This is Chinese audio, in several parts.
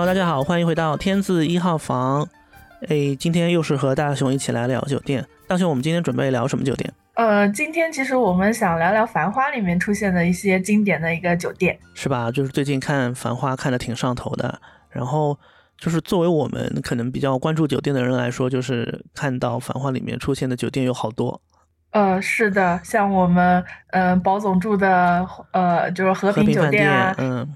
Hello，大家好，欢迎回到天字一号房。哎，今天又是和大熊一起来聊酒店。大熊，我们今天准备聊什么酒店？呃，今天其实我们想聊聊《繁花》里面出现的一些经典的一个酒店，是吧？就是最近看《繁花》看的挺上头的。然后就是作为我们可能比较关注酒店的人来说，就是看到《繁花》里面出现的酒店有好多。呃，是的，像我们嗯保总住的呃就是和平酒店啊，嗯，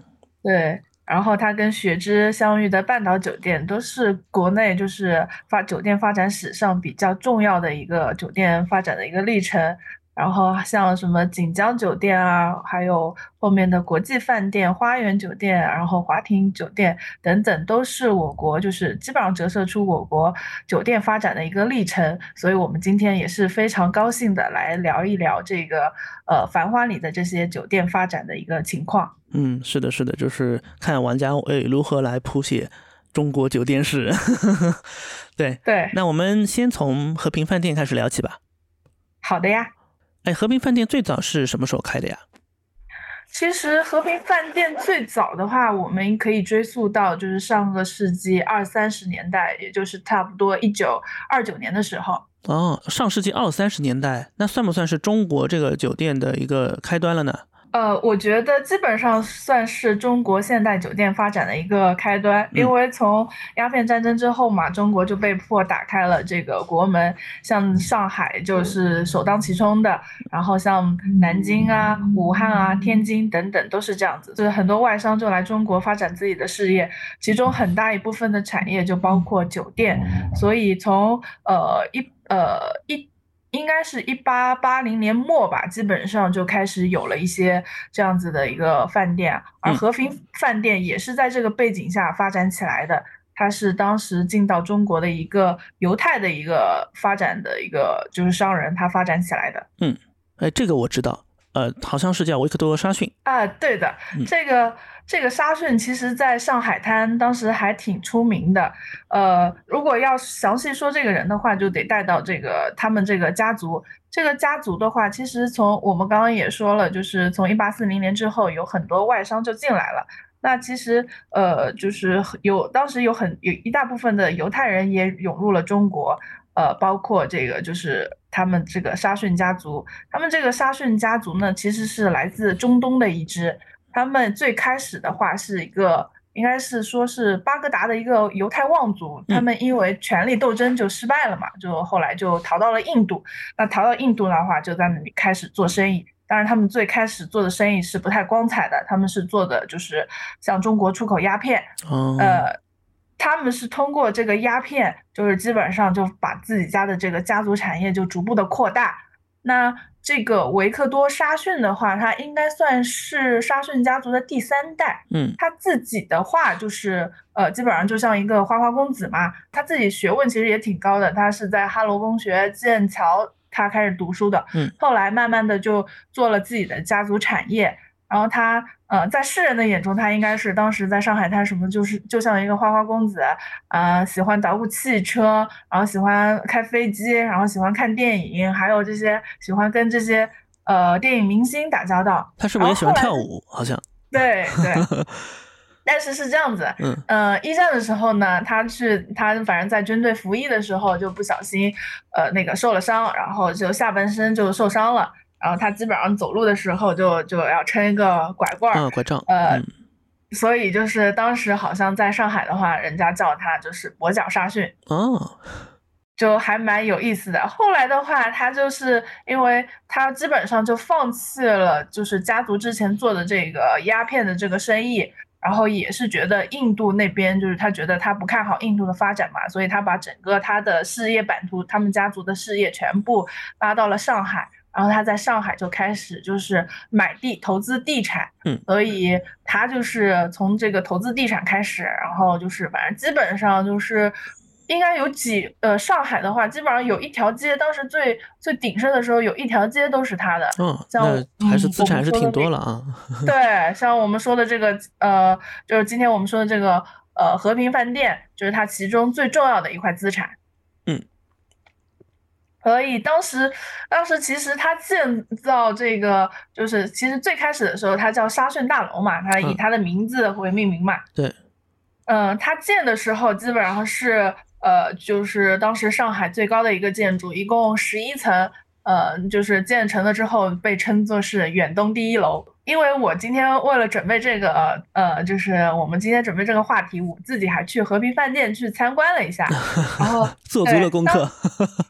对。然后他跟雪芝相遇的半岛酒店，都是国内就是发酒店发展史上比较重要的一个酒店发展的一个历程。然后像什么锦江酒店啊，还有后面的国际饭店、花园酒店，然后华庭酒店等等，都是我国就是基本上折射出我国酒店发展的一个历程。所以我们今天也是非常高兴的来聊一聊这个呃繁花里的这些酒店发展的一个情况。嗯，是的，是的，就是看玩家诶如何来谱写中国酒店史。对对，那我们先从和平饭店开始聊起吧。好的呀。哎，和平饭店最早是什么时候开的呀？其实和平饭店最早的话，我们可以追溯到就是上个世纪二三十年代，也就是差不多一九二九年的时候。哦，上世纪二三十年代，那算不算是中国这个酒店的一个开端了呢？呃，我觉得基本上算是中国现代酒店发展的一个开端，因为从鸦片战争之后嘛，中国就被迫打开了这个国门，像上海就是首当其冲的，然后像南京啊、武汉啊、天津等等都是这样子，就是很多外商就来中国发展自己的事业，其中很大一部分的产业就包括酒店，所以从呃一呃一。应该是一八八零年末吧，基本上就开始有了一些这样子的一个饭店，而和平饭店也是在这个背景下发展起来的。它是当时进到中国的一个犹太的一个发展的一个就是商人，他发展起来的。嗯，哎，这个我知道。呃，好像是叫维克多·沙逊啊，对的，这个这个沙逊其实在上海滩当时还挺出名的。呃，如果要详细说这个人的话，就得带到这个他们这个家族。这个家族的话，其实从我们刚刚也说了，就是从一八四零年之后，有很多外商就进来了。那其实呃，就是有当时有很有一大部分的犹太人也涌入了中国。呃，包括这个就是他们这个沙逊家族，他们这个沙逊家族呢，其实是来自中东的一支。他们最开始的话是一个，应该是说是巴格达的一个犹太望族，他们因为权力斗争就失败了嘛，就后来就逃到了印度。那逃到印度的话，就在那里开始做生意。当然，他们最开始做的生意是不太光彩的，他们是做的就是向中国出口鸦片。呃。他们是通过这个鸦片，就是基本上就把自己家的这个家族产业就逐步的扩大。那这个维克多·沙逊的话，他应该算是沙逊家族的第三代。嗯，他自己的话就是呃，基本上就像一个花花公子嘛。他自己学问其实也挺高的，他是在哈罗公学、剑桥他开始读书的。嗯，后来慢慢的就做了自己的家族产业。然后他，呃，在世人的眼中，他应该是当时在上海滩什么，就是就像一个花花公子，啊，喜欢捣鼓汽车，然后喜欢开飞机，然后喜欢看电影，还有这些喜欢跟这些呃电影明星打交道。他是不是也喜欢跳舞？好像。对对。但是是这样子，嗯，呃，一战的时候呢，他去他反正在军队服役的时候就不小心，呃，那个受了伤，然后就下半身就受伤了。然后他基本上走路的时候就就要撑一个拐棍儿，拐杖，呃，所以就是当时好像在上海的话，人家叫他就是跛脚沙逊，哦，就还蛮有意思的。后来的话，他就是因为他基本上就放弃了就是家族之前做的这个鸦片的这个生意，然后也是觉得印度那边就是他觉得他不看好印度的发展嘛，所以他把整个他的事业版图，他们家族的事业全部拉到了上海。然后他在上海就开始就是买地投资地产，嗯，所以他就是从这个投资地产开始，然后就是反正基本上就是应该有几呃上海的话，基本上有一条街，当时最最鼎盛的时候有一条街都是他的，嗯，像还是资产还是挺多了啊。对，像我们说的这个呃，就是今天我们说的这个呃和平饭店，就是他其中最重要的一块资产。可以，当时，当时其实他建造这个，就是其实最开始的时候，它叫沙逊大楼嘛，它以它的名字为命名嘛。对。嗯，它建的时候基本上是呃，就是当时上海最高的一个建筑，一共十一层。呃，就是建成了之后被称作是远东第一楼。因为我今天为了准备这个，呃，就是我们今天准备这个话题，我自己还去和平饭店去参观了一下，然后 做足了功课。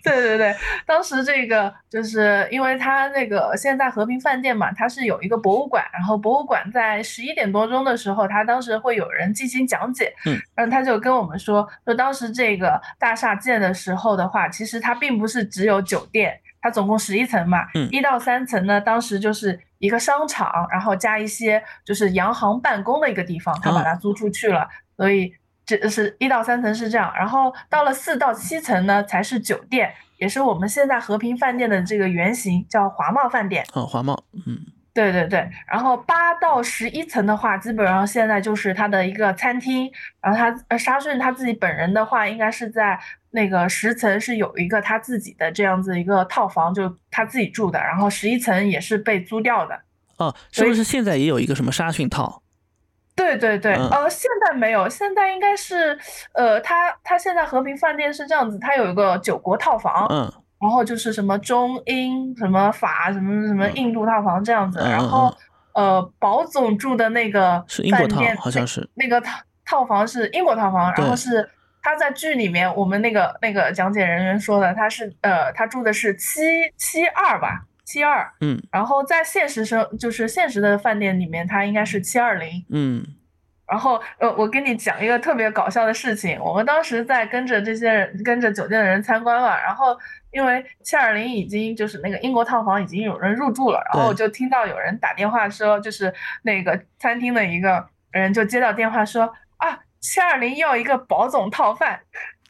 对对对，当时这个就是因为他那个现在和平饭店嘛，它是有一个博物馆，然后博物馆在十一点多钟的时候，他当时会有人进行讲解，嗯，然后他就跟我们说，说当时这个大厦建的时候的话，其实它并不是只有酒店。它总共十一层嘛，一到三层呢，当时就是一个商场，然后加一些就是洋行办公的一个地方，他把它租出去了，所以这是一到三层是这样，然后到了四到七层呢才是酒店，也是我们现在和平饭店的这个原型，叫华茂饭店。哦，华茂，嗯。对对对，然后八到十一层的话，基本上现在就是它的一个餐厅。然后他呃沙顺他自己本人的话，应该是在那个十层是有一个他自己的这样子一个套房，就他自己住的。然后十一层也是被租掉的。哦，是不是现在也有一个什么沙逊套？对对对，呃，现在没有，现在应该是呃，他他现在和平饭店是这样子，他有一个九国套房。嗯。然后就是什么中英什么法什么什么印度套房这样子，然后呃，保总住的那个饭店好像是那个套套房是英国套房，然后是他在剧里面我们那个那个讲解人员说的，他是呃他住的是七七二吧七二，嗯，然后在现实生就是现实的饭店里面，他应该是七二零，嗯。然后，呃，我跟你讲一个特别搞笑的事情。我们当时在跟着这些人，跟着酒店的人参观嘛。然后，因为七二零已经就是那个英国套房已经有人入住了，然后我就听到有人打电话说，就是那个餐厅的一个人就接到电话说啊，七二零要一个保总套饭。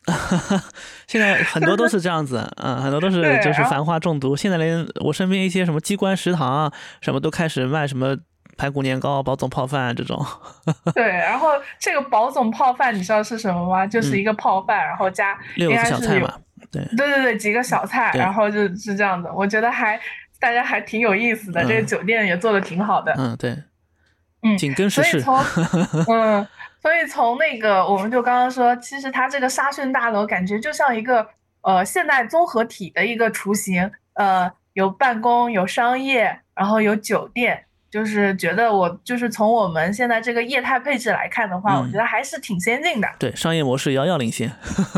现在很多都是这样子，嗯，很多都是就是繁花中毒。现在连我身边一些什么机关食堂什么都开始卖什么。排骨年糕、保总泡饭这种，对，然后这个保总泡饭你知道是什么吗？就是一个泡饭，然后加六个小菜嘛，对，对对对，几个小菜，然后就是这样子，我觉得还大家还挺有意思的，这个酒店也做的挺好的，嗯，对，嗯，紧跟时事，嗯，所以从那个我们就刚刚说，其实它这个沙逊大楼感觉就像一个呃现代综合体的一个雏形，呃，有办公，有商业，然后有酒店。就是觉得我就是从我们现在这个业态配置来看的话，我觉得还是挺先进的。对，商业模式遥遥领先。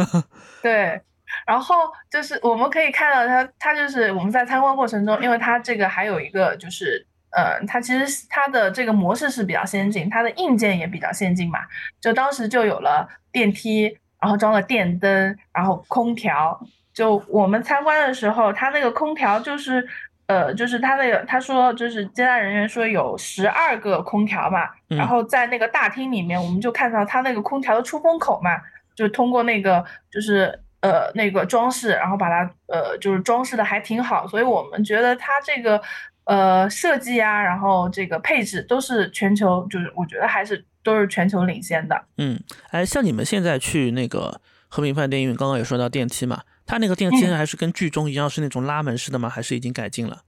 对，然后就是我们可以看到它，它就是我们在参观过程中，因为它这个还有一个就是，呃，它其实它的这个模式是比较先进，它的硬件也比较先进嘛。就当时就有了电梯，然后装了电灯，然后空调。就我们参观的时候，它那个空调就是。呃，就是它那个，他说就是接待人员说有十二个空调嘛，然后在那个大厅里面，我们就看到它那个空调的出风口嘛，就通过那个就是呃那个装饰，然后把它呃就是装饰的还挺好，所以我们觉得它这个呃设计啊，然后这个配置都是全球，就是我觉得还是都是全球领先的。嗯，哎，像你们现在去那个和平饭店，因为刚刚也说到电梯嘛。它那个电梯还是跟剧中一样是那种拉门式的吗？还是已经改进了？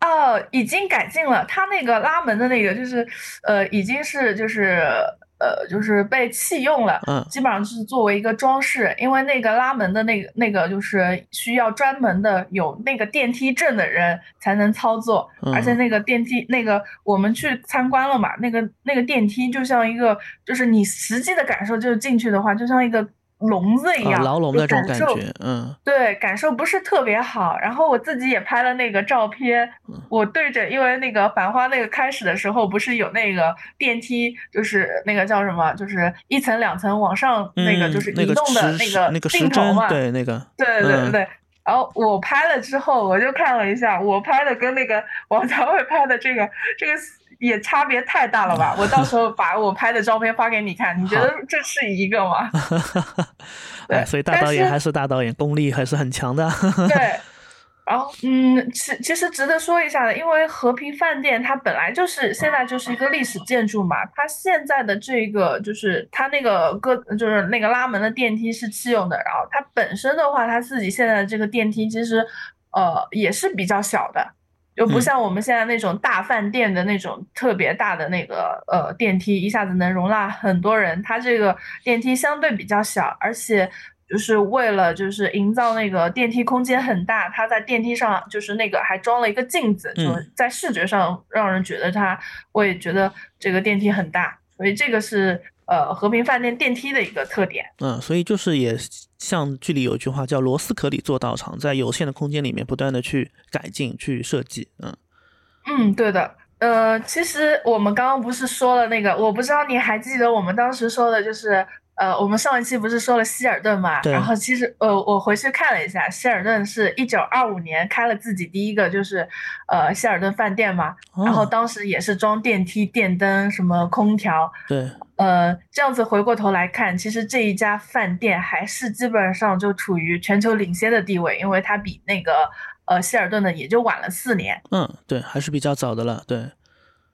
哦，已经改进了。它那个拉门的那个就是，呃，已经是就是呃就是被弃用了。嗯，基本上就是作为一个装饰，因为那个拉门的那个那个就是需要专门的有那个电梯证的人才能操作，而且那个电梯那个我们去参观了嘛，那个那个电梯就像一个就是你实际的感受就是进去的话就像一个。笼子一样，牢笼的这种感觉，嗯，对，感受不是特别好。然后我自己也拍了那个照片，我对着，因为那个繁花那个开始的时候不是有那个电梯，就是那个叫什么，就是一层两层往上那个就是移动的那个那个镜头嘛，对那个，对对对对。然后我拍了之后，我就看了一下，我拍的跟那个王家卫拍的这个这个。也差别太大了吧！我到时候把我拍的照片发给你看，你觉得这是一个吗？对，所以大导演还是大导演，功力还是很强的。对，然后嗯，其其实值得说一下的，因为和平饭店它本来就是现在就是一个历史建筑嘛，它现在的这个就是它那个个就是那个拉门的电梯是弃用的，然后它本身的话，它自己现在的这个电梯其实呃也是比较小的。就不像我们现在那种大饭店的那种特别大的那个呃电梯，一下子能容纳很多人。它这个电梯相对比较小，而且就是为了就是营造那个电梯空间很大，它在电梯上就是那个还装了一个镜子，就在视觉上让人觉得它，我也觉得这个电梯很大，所以这个是。呃，和平饭店电梯的一个特点，嗯，所以就是也像剧里有一句话叫“螺丝壳里做道场”，在有限的空间里面不断的去改进、去设计，嗯，嗯，对的，呃，其实我们刚刚不是说了那个，我不知道你还记得我们当时说的就是。呃，我们上一期不是说了希尔顿嘛？然后其实呃，我回去看了一下，希尔顿是一九二五年开了自己第一个就是呃希尔顿饭店嘛。然后当时也是装电梯、电灯、什么空调。对。呃，这样子回过头来看，其实这一家饭店还是基本上就处于全球领先的地位，因为它比那个呃希尔顿的也就晚了四年。嗯，对，还是比较早的了。对。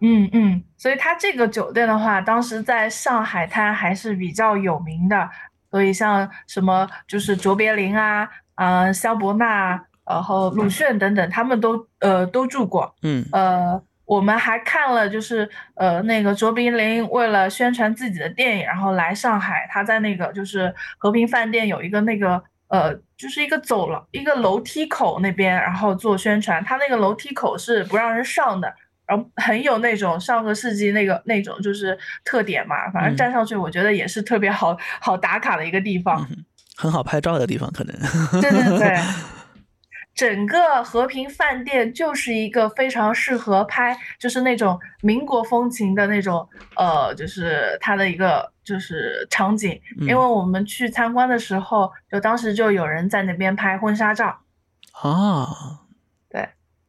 嗯嗯，所以它这个酒店的话，当时在上海滩还是比较有名的。所以像什么就是卓别林啊，啊萧伯纳，然后鲁迅等等，他们都呃都住过。嗯，呃，我们还看了就是呃那个卓别林为了宣传自己的电影，然后来上海，他在那个就是和平饭店有一个那个呃就是一个走廊一个楼梯口那边，然后做宣传。他那个楼梯口是不让人上的。然后很有那种上个世纪那个那种就是特点嘛，反正站上去我觉得也是特别好好打卡的一个地方，很好拍照的地方可能。对对对，整个和平饭店就是一个非常适合拍，就是那种民国风情的那种呃，就是它的一个就是场景。因为我们去参观的时候，就当时就有人在那边拍婚纱照啊。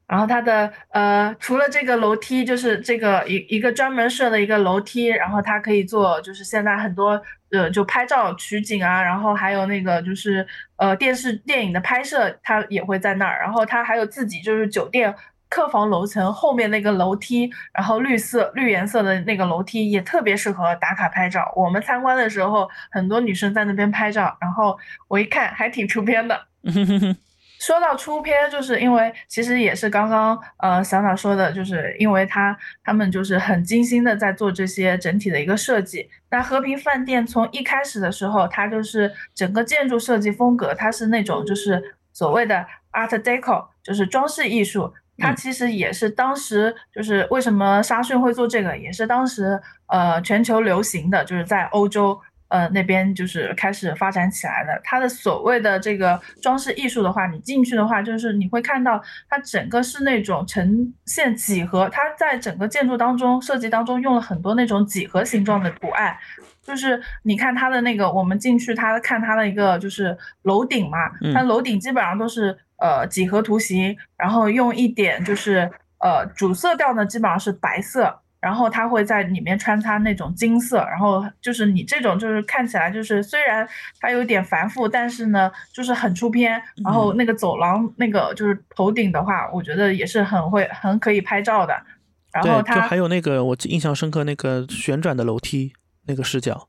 然后它的呃，除了这个楼梯，就是这个一一个专门设的一个楼梯，然后它可以做，就是现在很多呃，就拍照取景啊，然后还有那个就是呃电视电影的拍摄，它也会在那儿。然后它还有自己就是酒店客房楼层后面那个楼梯，然后绿色绿颜色的那个楼梯也特别适合打卡拍照。我们参观的时候，很多女生在那边拍照，然后我一看还挺出片的。说到出片，就是因为其实也是刚刚呃小小说的，就是因为他他们就是很精心的在做这些整体的一个设计。那和平饭店从一开始的时候，它就是整个建筑设计风格，它是那种就是所谓的 Art Deco，就是装饰艺术。它其实也是当时就是为什么沙逊会做这个，也是当时呃全球流行的，就是在欧洲。呃，那边就是开始发展起来的。它的所谓的这个装饰艺术的话，你进去的话，就是你会看到它整个是那种呈现几何。它在整个建筑当中设计当中用了很多那种几何形状的图案。就是你看它的那个，我们进去它看它的一个就是楼顶嘛，它楼顶基本上都是呃几何图形，然后用一点就是呃主色调呢基本上是白色。然后它会在里面穿插那种金色，然后就是你这种就是看起来就是虽然它有点繁复，但是呢就是很出片。然后那个走廊那个就是头顶的话，我觉得也是很会很可以拍照的。然后它还有那个我印象深刻那个旋转的楼梯那个视角。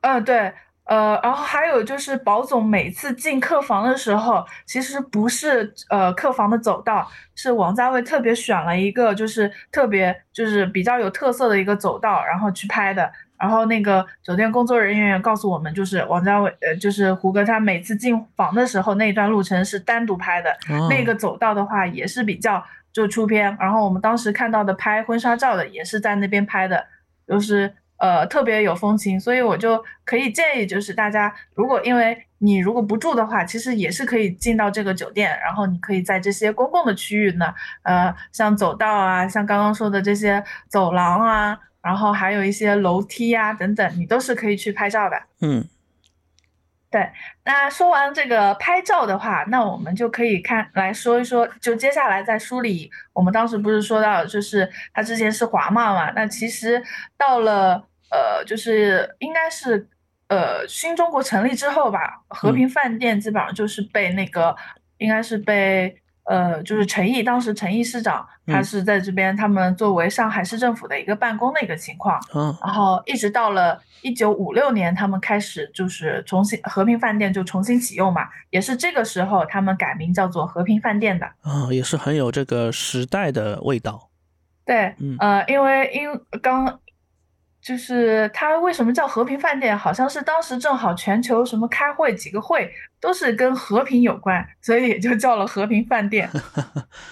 嗯，对。呃，然后还有就是保总每次进客房的时候，其实不是呃客房的走道，是王家卫特别选了一个就是特别就是比较有特色的一个走道，然后去拍的。然后那个酒店工作人员告诉我们，就是王家卫呃就是胡歌他每次进房的时候那段路程是单独拍的，那个走道的话也是比较就出片。然后我们当时看到的拍婚纱照的也是在那边拍的，就是。呃，特别有风情，所以我就可以建议，就是大家如果因为你如果不住的话，其实也是可以进到这个酒店，然后你可以在这些公共的区域呢，呃，像走道啊，像刚刚说的这些走廊啊，然后还有一些楼梯啊等等，你都是可以去拍照的。嗯。对，那说完这个拍照的话，那我们就可以看来说一说，就接下来在梳理，我们当时不是说到，就是他之前是华贸嘛，那其实到了呃，就是应该是呃新中国成立之后吧，和平饭店基本上就是被那个应该是被呃，就是陈毅，当时陈毅市长他是在这边，他们作为上海市政府的一个办公的一个情况。嗯，然后一直到了一九五六年，他们开始就是重新和平饭店就重新启用嘛，也是这个时候他们改名叫做和平饭店的。啊，也是很有这个时代的味道。对，嗯呃，因为因刚。就是它为什么叫和平饭店？好像是当时正好全球什么开会，几个会都是跟和平有关，所以也就叫了和平饭店。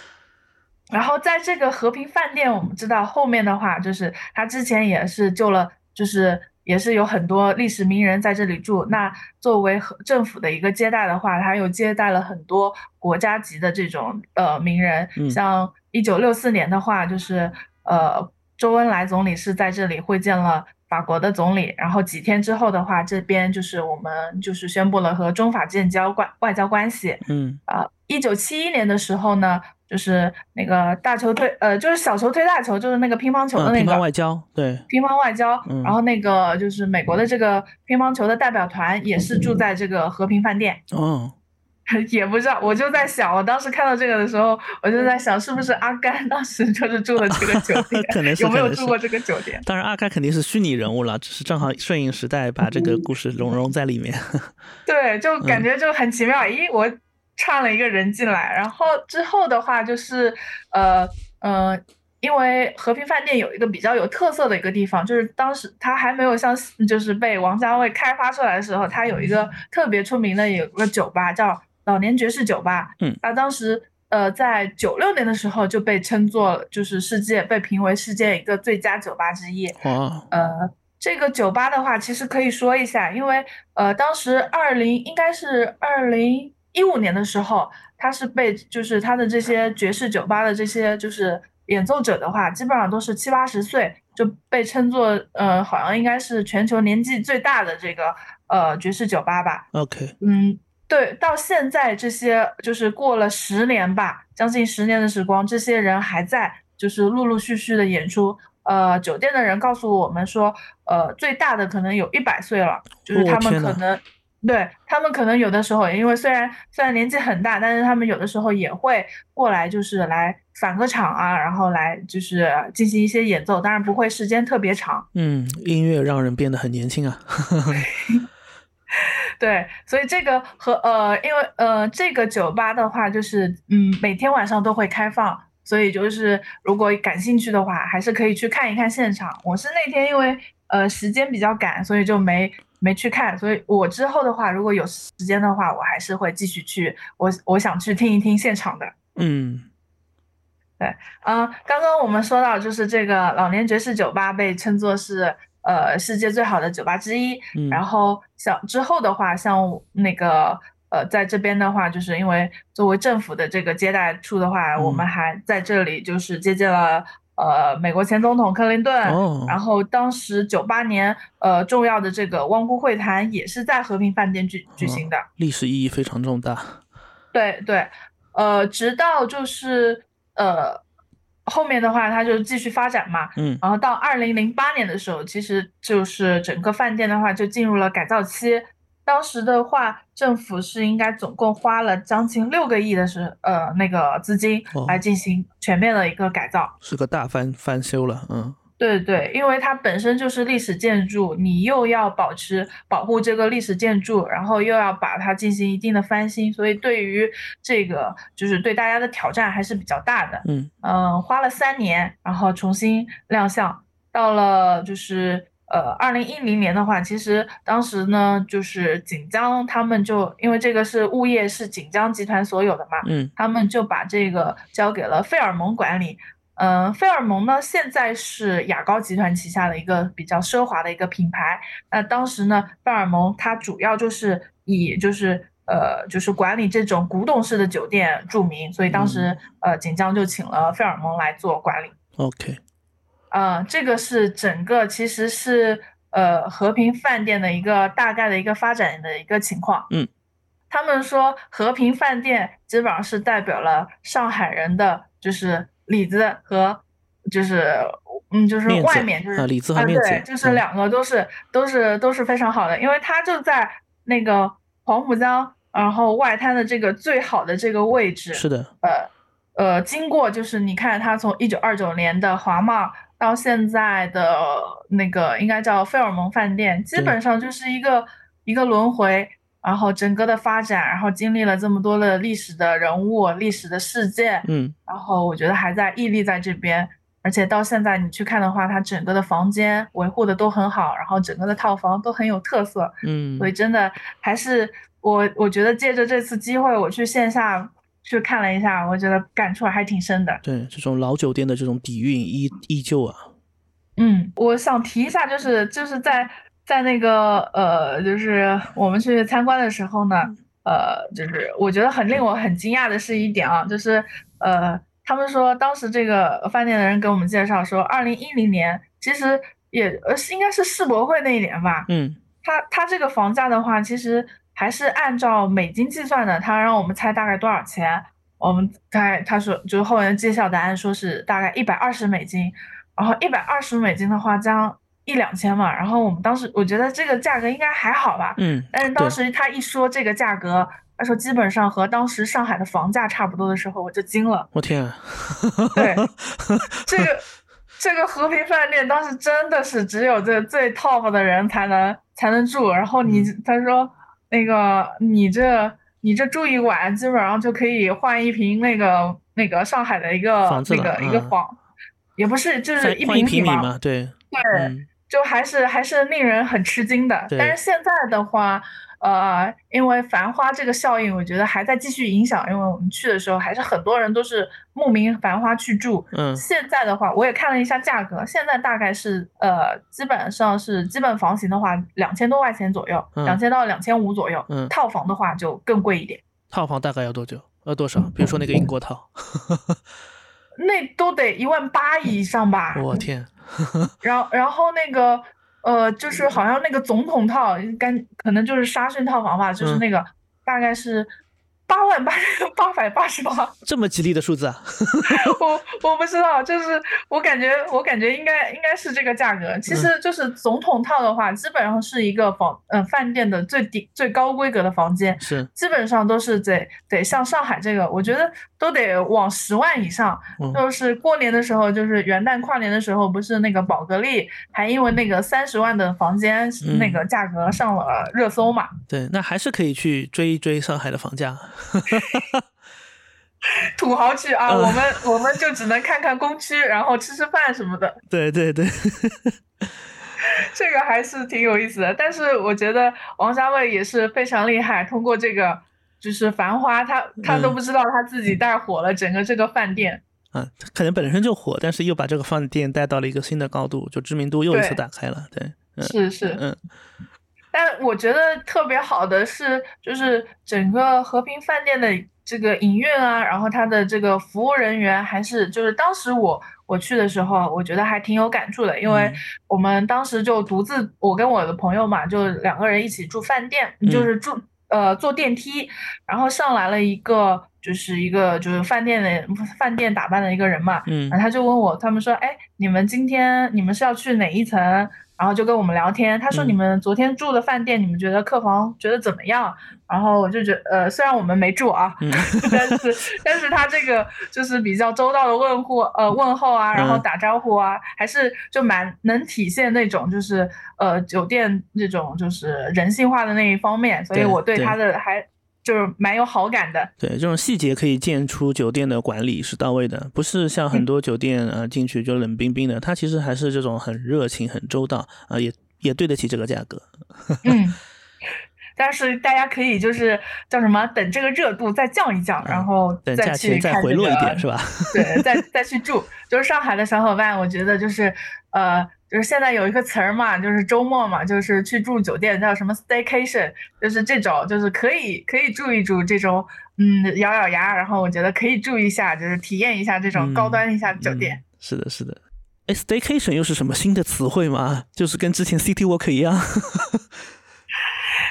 然后在这个和平饭店，我们知道后面的话，就是他之前也是救了，就是也是有很多历史名人在这里住。那作为和政府的一个接待的话，他又接待了很多国家级的这种呃名人，像一九六四年的话，就是呃。周恩来总理是在这里会见了法国的总理，然后几天之后的话，这边就是我们就是宣布了和中法建交关外交关系。嗯啊，一九七一年的时候呢，就是那个大球推呃，就是小球推大球，就是那个乒乓球的那个乒乓外交，对乒乓外交。然后那个就是美国的这个乒乓球的代表团也是住在这个和平饭店。哦。也不知道，我就在想，我当时看到这个的时候，我就在想，是不是阿甘当时就是住的这个酒店？可能是有没有住过这个酒店？当然，阿甘肯定是虚拟人物了，只是正好顺应时代，把这个故事融融在里面。对，就感觉就很奇妙。咦，我串了一个人进来，然后之后的话就是，呃呃，因为和平饭店有一个比较有特色的一个地方，就是当时它还没有像就是被王家卫开发出来的时候，它有一个特别出名的有个酒吧叫。老年爵士酒吧，嗯，他当时呃在九六年的时候就被称作就是世界被评为世界一个最佳酒吧之一。哦，呃，这个酒吧的话，其实可以说一下，因为呃当时二零应该是二零一五年的时候，他是被就是他的这些爵士酒吧的这些就是演奏者的话，基本上都是七八十岁，就被称作呃好像应该是全球年纪最大的这个呃爵士酒吧吧。OK，嗯。对，到现在这些就是过了十年吧，将近十年的时光，这些人还在，就是陆陆续续的演出。呃，酒店的人告诉我们说，呃，最大的可能有一百岁了，就是他们可能，对他们可能有的时候，因为虽然虽然年纪很大，但是他们有的时候也会过来，就是来返个场啊，然后来就是进行一些演奏，当然不会时间特别长。嗯，音乐让人变得很年轻啊。对，所以这个和呃，因为呃，这个酒吧的话，就是嗯，每天晚上都会开放，所以就是如果感兴趣的话，还是可以去看一看现场。我是那天因为呃时间比较赶，所以就没没去看。所以我之后的话，如果有时间的话，我还是会继续去，我我想去听一听现场的。嗯，对，嗯，刚刚我们说到就是这个老年爵士酒吧被称作是。呃，世界最好的酒吧之一。然后像之后的话，像那个呃，在这边的话，就是因为作为政府的这个接待处的话，我们还在这里就是接见了呃美国前总统克林顿。然后当时九八年呃重要的这个汪辜会谈也是在和平饭店举举行的，历史意义非常重大。对对，呃，直到就是呃。后面的话，它就继续发展嘛，嗯，然后到二零零八年的时候，其实就是整个饭店的话就进入了改造期。当时的话，政府是应该总共花了将近六个亿的是呃那个资金来进行全面的一个改造，是个大翻翻修了，嗯。对对，因为它本身就是历史建筑，你又要保持保护这个历史建筑，然后又要把它进行一定的翻新，所以对于这个就是对大家的挑战还是比较大的。嗯嗯，花了三年，然后重新亮相，到了就是呃二零一零年的话，其实当时呢就是锦江他们就因为这个是物业是锦江集团所有的嘛，嗯，他们就把这个交给了费尔蒙管理。嗯，费尔蒙呢，现在是雅高集团旗下的一个比较奢华的一个品牌。那当时呢，费尔蒙它主要就是以就是呃就是管理这种古董式的酒店著名，所以当时呃锦江就请了费尔蒙来做管理。OK，嗯，这个是整个其实是呃和平饭店的一个大概的一个发展的一个情况。嗯，他们说和平饭店基本上是代表了上海人的就是。里子和就是嗯，就是外面就是里子和面子，对，就是两个都是都是都是非常好的，因为它就在那个黄浦江然后外滩的这个最好的这个位置，是的，呃呃，经过就是你看它从一九二九年的华贸到现在的那个应该叫费尔蒙饭店，基本上就是一个一个轮回，然后整个的发展，然后经历了这么多的历史的人物、历史的事件，嗯，然后我觉得还在屹立在这边。而且到现在你去看的话，它整个的房间维护的都很好，然后整个的套房都很有特色，嗯，所以真的还是我我觉得借着这次机会，我去线下去看了一下，我觉得感触还挺深的。对，这种老酒店的这种底蕴依依旧啊。嗯，我想提一下，就是就是在在那个呃，就是我们去参观的时候呢，呃，就是我觉得很令我很惊讶的是一点啊，就是呃。他们说，当时这个饭店的人给我们介绍说，二零一零年其实也呃是应该是世博会那一年吧。嗯，他他这个房价的话，其实还是按照美金计算的。他让我们猜大概多少钱，我们猜他说就是后面揭晓答案说是大概一百二十美金。然后一百二十美金的话，将一两千嘛。然后我们当时我觉得这个价格应该还好吧。嗯，但是当时他一说这个价格。他说：“基本上和当时上海的房价差不多的时候，我就惊了。我天！对，这个这个和平饭店当时真的是只有这最 top 的人才能才能住。然后你他说那个你这你这住一晚，基本上就可以换一瓶那个那个上海的一个那个一个房，也不是就是一平米嘛。对对，就还是还是令人很吃惊的。但是现在的话。”呃，因为繁花这个效应，我觉得还在继续影响。因为我们去的时候，还是很多人都是慕名繁花去住。嗯，现在的话，我也看了一下价格，现在大概是呃，基本上是基本房型的话，两千多块钱左右，两千到两千五左右。嗯，套房的话就更贵一点。套房大概要多久？要多少？比如说那个英国套，那都得一万八以上吧。我天！然后，然后那个。呃，就是好像那个总统套，干可能就是沙逊套房吧，就是那个大概是。八万八八百八十八，这么吉利的数字啊！我我不知道，就是我感觉我感觉应该应该是这个价格。其实就是总统套的话，基本上是一个房嗯饭店的最低最高规格的房间，是基本上都是得得像上海这个，我觉得都得往十万以上。就是过年的时候，就是元旦跨年的时候，不是那个宝格丽还因为那个三十万的房间那个价格上了热搜嘛？对，那还是可以去追一追上海的房价。土豪区啊，我们我们就只能看看工区，然后吃吃饭什么的。对 对对，这个还是挺有意思的。但是我觉得王家卫也是非常厉害，通过这个就是繁花，他他都不知道他自己带火了整个这个饭店。嗯，可能本身就火，但是又把这个饭店带到了一个新的高度，就知名度又一次打开了。对，是是嗯。但我觉得特别好的是，就是整个和平饭店的这个营运啊，然后它的这个服务人员，还是就是当时我我去的时候，我觉得还挺有感触的，因为我们当时就独自，我跟我的朋友嘛，就两个人一起住饭店，就是住呃坐电梯，然后上来了一个就是一个就是饭店的饭店打扮的一个人嘛，嗯，然后他就问我，他们说，哎，你们今天你们是要去哪一层？然后就跟我们聊天，他说你们昨天住的饭店，你们觉得客房觉得怎么样？然后我就觉呃，虽然我们没住啊，但是但是他这个就是比较周到的问候呃问候啊，然后打招呼啊，还是就蛮能体现那种就是呃酒店那种就是人性化的那一方面，所以我对他的还。就是蛮有好感的，对这种细节可以见出酒店的管理是到位的，不是像很多酒店啊进去就冷冰冰的，它其实还是这种很热情、很周到啊，也也对得起这个价格。嗯，但是大家可以就是叫什么，等这个热度再降一降，然后等价钱再回落一点，是吧？对，再 再去住。就是上海的小伙伴，我觉得就是呃。就是现在有一个词儿嘛，就是周末嘛，就是去住酒店叫什么 staycation，就是这种，就是可以可以住一住这种，嗯，咬咬牙，然后我觉得可以住一下，就是体验一下这种高端一下酒店。是的，是的。哎，staycation 又是什么新的词汇吗？就是跟之前 city walk 一样。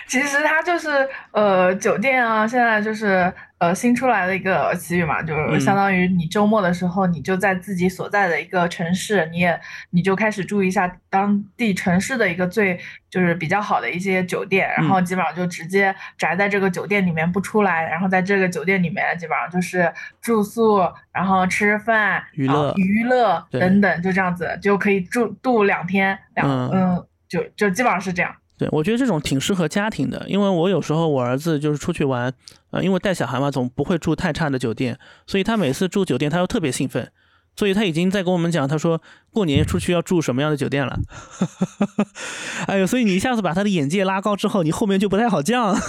其实它就是呃酒店啊，现在就是呃新出来的一个词语嘛，就是相当于你周末的时候，你就在自己所在的一个城市，你也你就开始注意一下当地城市的一个最就是比较好的一些酒店，然后基本上就直接宅在这个酒店里面不出来，然后在这个酒店里面基本上就是住宿，然后吃饭、娱乐、娱乐等等，就这样子就可以住度两天两嗯，就就基本上是这样。对，我觉得这种挺适合家庭的，因为我有时候我儿子就是出去玩，呃，因为带小孩嘛，总不会住太差的酒店，所以他每次住酒店，他又特别兴奋，所以他已经在跟我们讲，他说过年出去要住什么样的酒店了。哎呦，所以你一下子把他的眼界拉高之后，你后面就不太好降。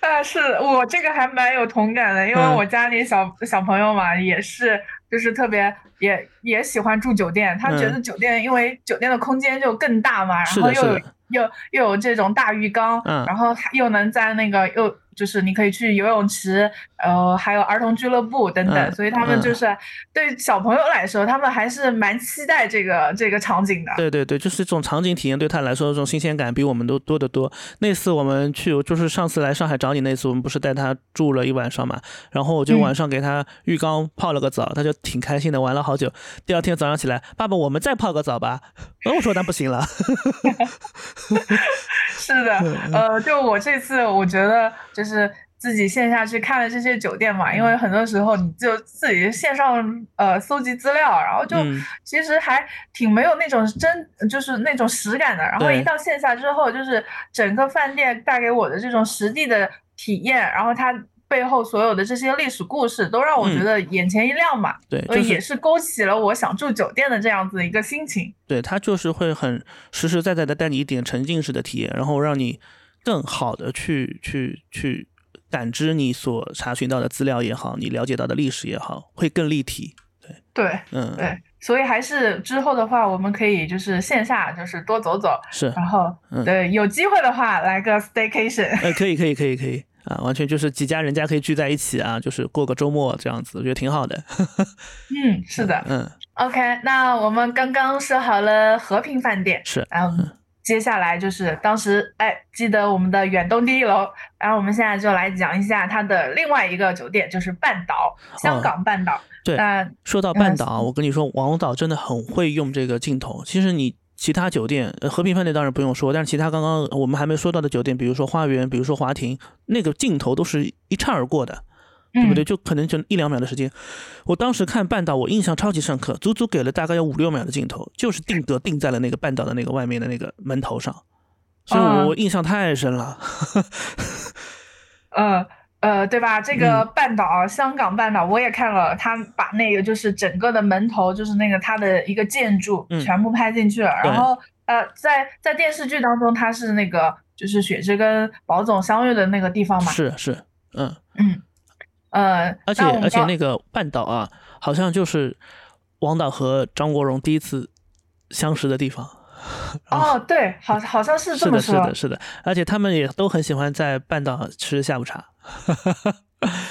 啊，是我这个还蛮有同感的，因为我家里小小朋友嘛，也是就是特别也也喜欢住酒店，他觉得酒店因为酒店的空间就更大嘛，然后又有又又有这种大浴缸，然后又能在那个又。就是你可以去游泳池，呃，还有儿童俱乐部等等，所以他们就是对小朋友来说，他们还是蛮期待这个这个场景的。对对对，就是这种场景体验对他来说，这种新鲜感比我们都多得多。那次我们去，就是上次来上海找你那次，我们不是带他住了一晚上嘛，然后我就晚上给他浴缸泡了个澡，他就挺开心的，玩了好久。第二天早上起来，爸爸，我们再泡个澡吧。我说那不行了。是的，呃，就我这次，我觉得就是自己线下去看了这些酒店嘛，因为很多时候你就自己线上呃搜集资料，然后就其实还挺没有那种真就是那种实感的。然后一到线下之后，就是整个饭店带给我的这种实地的体验，然后它。背后所有的这些历史故事都让我觉得眼前一亮嘛，对，也是勾起了我想住酒店的这样子一个心情。对，它就是会很实实在在的带你一点沉浸式的体验，然后让你更好的去去去感知你所查询到的资料也好，你了解到的历史也好，会更立体。对对，嗯对，所以还是之后的话，我们可以就是线下就是多走走，是，然后嗯对有机会的话来个 staycation。哎，可以可以可以可以。啊，完全就是几家人家可以聚在一起啊，就是过个周末这样子，我觉得挺好的。嗯，是的，嗯，OK，那我们刚刚说好了和平饭店，是，然后接下来就是当时哎记得我们的远东第一楼，然后我们现在就来讲一下它的另外一个酒店，就是半岛，香港半岛。对，说到半岛，我跟你说，王导真的很会用这个镜头。其实你。其他酒店，呃，和平饭店当然不用说，但是其他刚刚我们还没说到的酒店，比如说花园，比如说华庭，那个镜头都是一颤而过的，对不对？就可能就一两秒的时间。我当时看半岛，我印象超级深刻，足足给了大概有五六秒的镜头，就是定格定在了那个半岛的那个外面的那个门头上，所以我印象太深了。呃。呃，对吧？这个半岛，香港半岛，我也看了，他把那个就是整个的门头，就是那个它的一个建筑，全部拍进去了。然后，呃，在在电视剧当中，他是那个就是雪芝跟宝总相遇的那个地方嘛？是是，嗯嗯，呃，而且而且那个半岛啊，好像就是王导和张国荣第一次相识的地方。哦，对，好，好像是这么说。是的，是的，是的，而且他们也都很喜欢在半岛吃下午茶。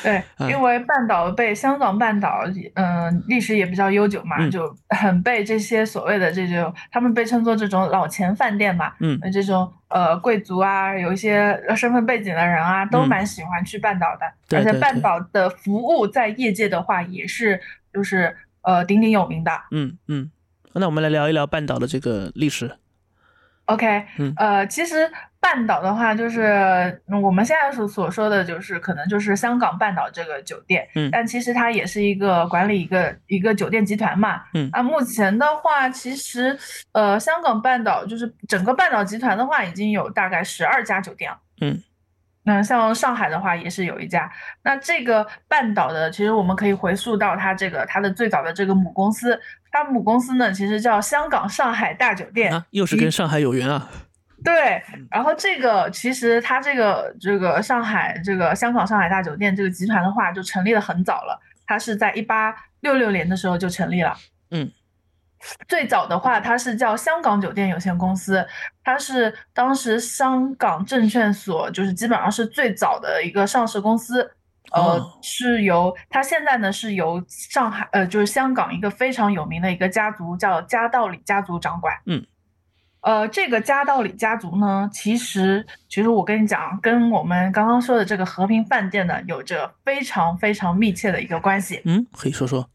对，因为半岛被香港半岛，嗯，历史也比较悠久嘛，就很被这些所谓的这种，他们被称作这种老钱饭店嘛，嗯，这种呃贵族啊，有一些身份背景的人啊，都蛮喜欢去半岛的，而且半岛的服务在业界的话也是就是呃鼎鼎有名的。嗯嗯，那我们来聊一聊半岛的这个历史。OK，嗯呃，其实。半岛的话，就是我们现在所所说的就是可能就是香港半岛这个酒店，嗯，但其实它也是一个管理一个一个酒店集团嘛，嗯，啊，目前的话，其实呃，香港半岛就是整个半岛集团的话，已经有大概十二家酒店了，嗯，那像上海的话也是有一家，那这个半岛的，其实我们可以回溯到它这个它的最早的这个母公司，它母公司呢其实叫香港上海大酒店，啊，又是跟上海有缘啊。对，然后这个其实它这个这个上海这个香港上海大酒店这个集团的话，就成立的很早了。它是在一八六六年的时候就成立了。嗯，最早的话，它是叫香港酒店有限公司，它是当时香港证券所就是基本上是最早的一个上市公司。呃，是由他现在呢是由上海呃就是香港一个非常有名的一个家族叫嘉道理家族掌管。嗯。呃，这个家道里家族呢，其实其实我跟你讲，跟我们刚刚说的这个和平饭店呢，有着非常非常密切的一个关系。嗯，可以说说。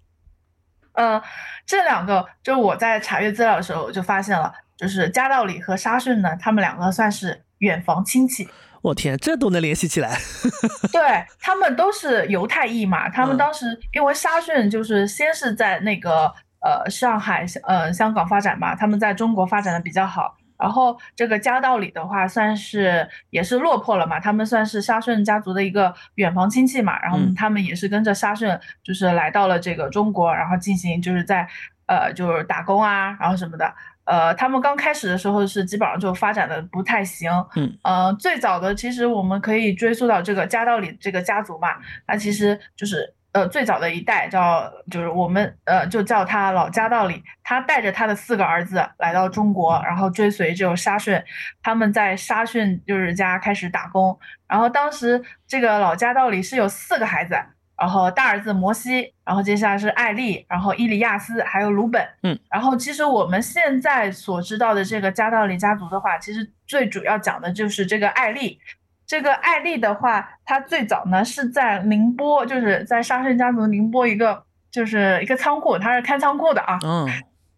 呃，这两个就是我在查阅资料的时候就发现了，就是家道里和沙逊呢，他们两个算是远房亲戚。我天，这都能联系起来？对他们都是犹太裔嘛，他们当时因为沙逊就是先是在那个呃上海、呃香港发展嘛，他们在中国发展的比较好。然后这个家道里的话，算是也是落魄了嘛，他们算是沙逊家族的一个远房亲戚嘛，然后他们也是跟着沙逊，就是来到了这个中国，然后进行就是在呃就是打工啊，然后什么的。呃，他们刚开始的时候是基本上就发展的不太行，嗯，呃，最早的其实我们可以追溯到这个加道里这个家族嘛，那其实就是呃最早的一代叫就是我们呃就叫他老加道里，他带着他的四个儿子来到中国，然后追随这个沙逊，他们在沙逊就是家开始打工，然后当时这个老加道里是有四个孩子。然后大儿子摩西，然后接下来是艾丽，然后伊利亚斯，还有鲁本。嗯，然后其实我们现在所知道的这个加道里家族的话，其实最主要讲的就是这个艾丽。这个艾丽的话，她最早呢是在宁波，就是在沙逊家族宁波一个就是一个仓库，她是开仓库的啊。嗯。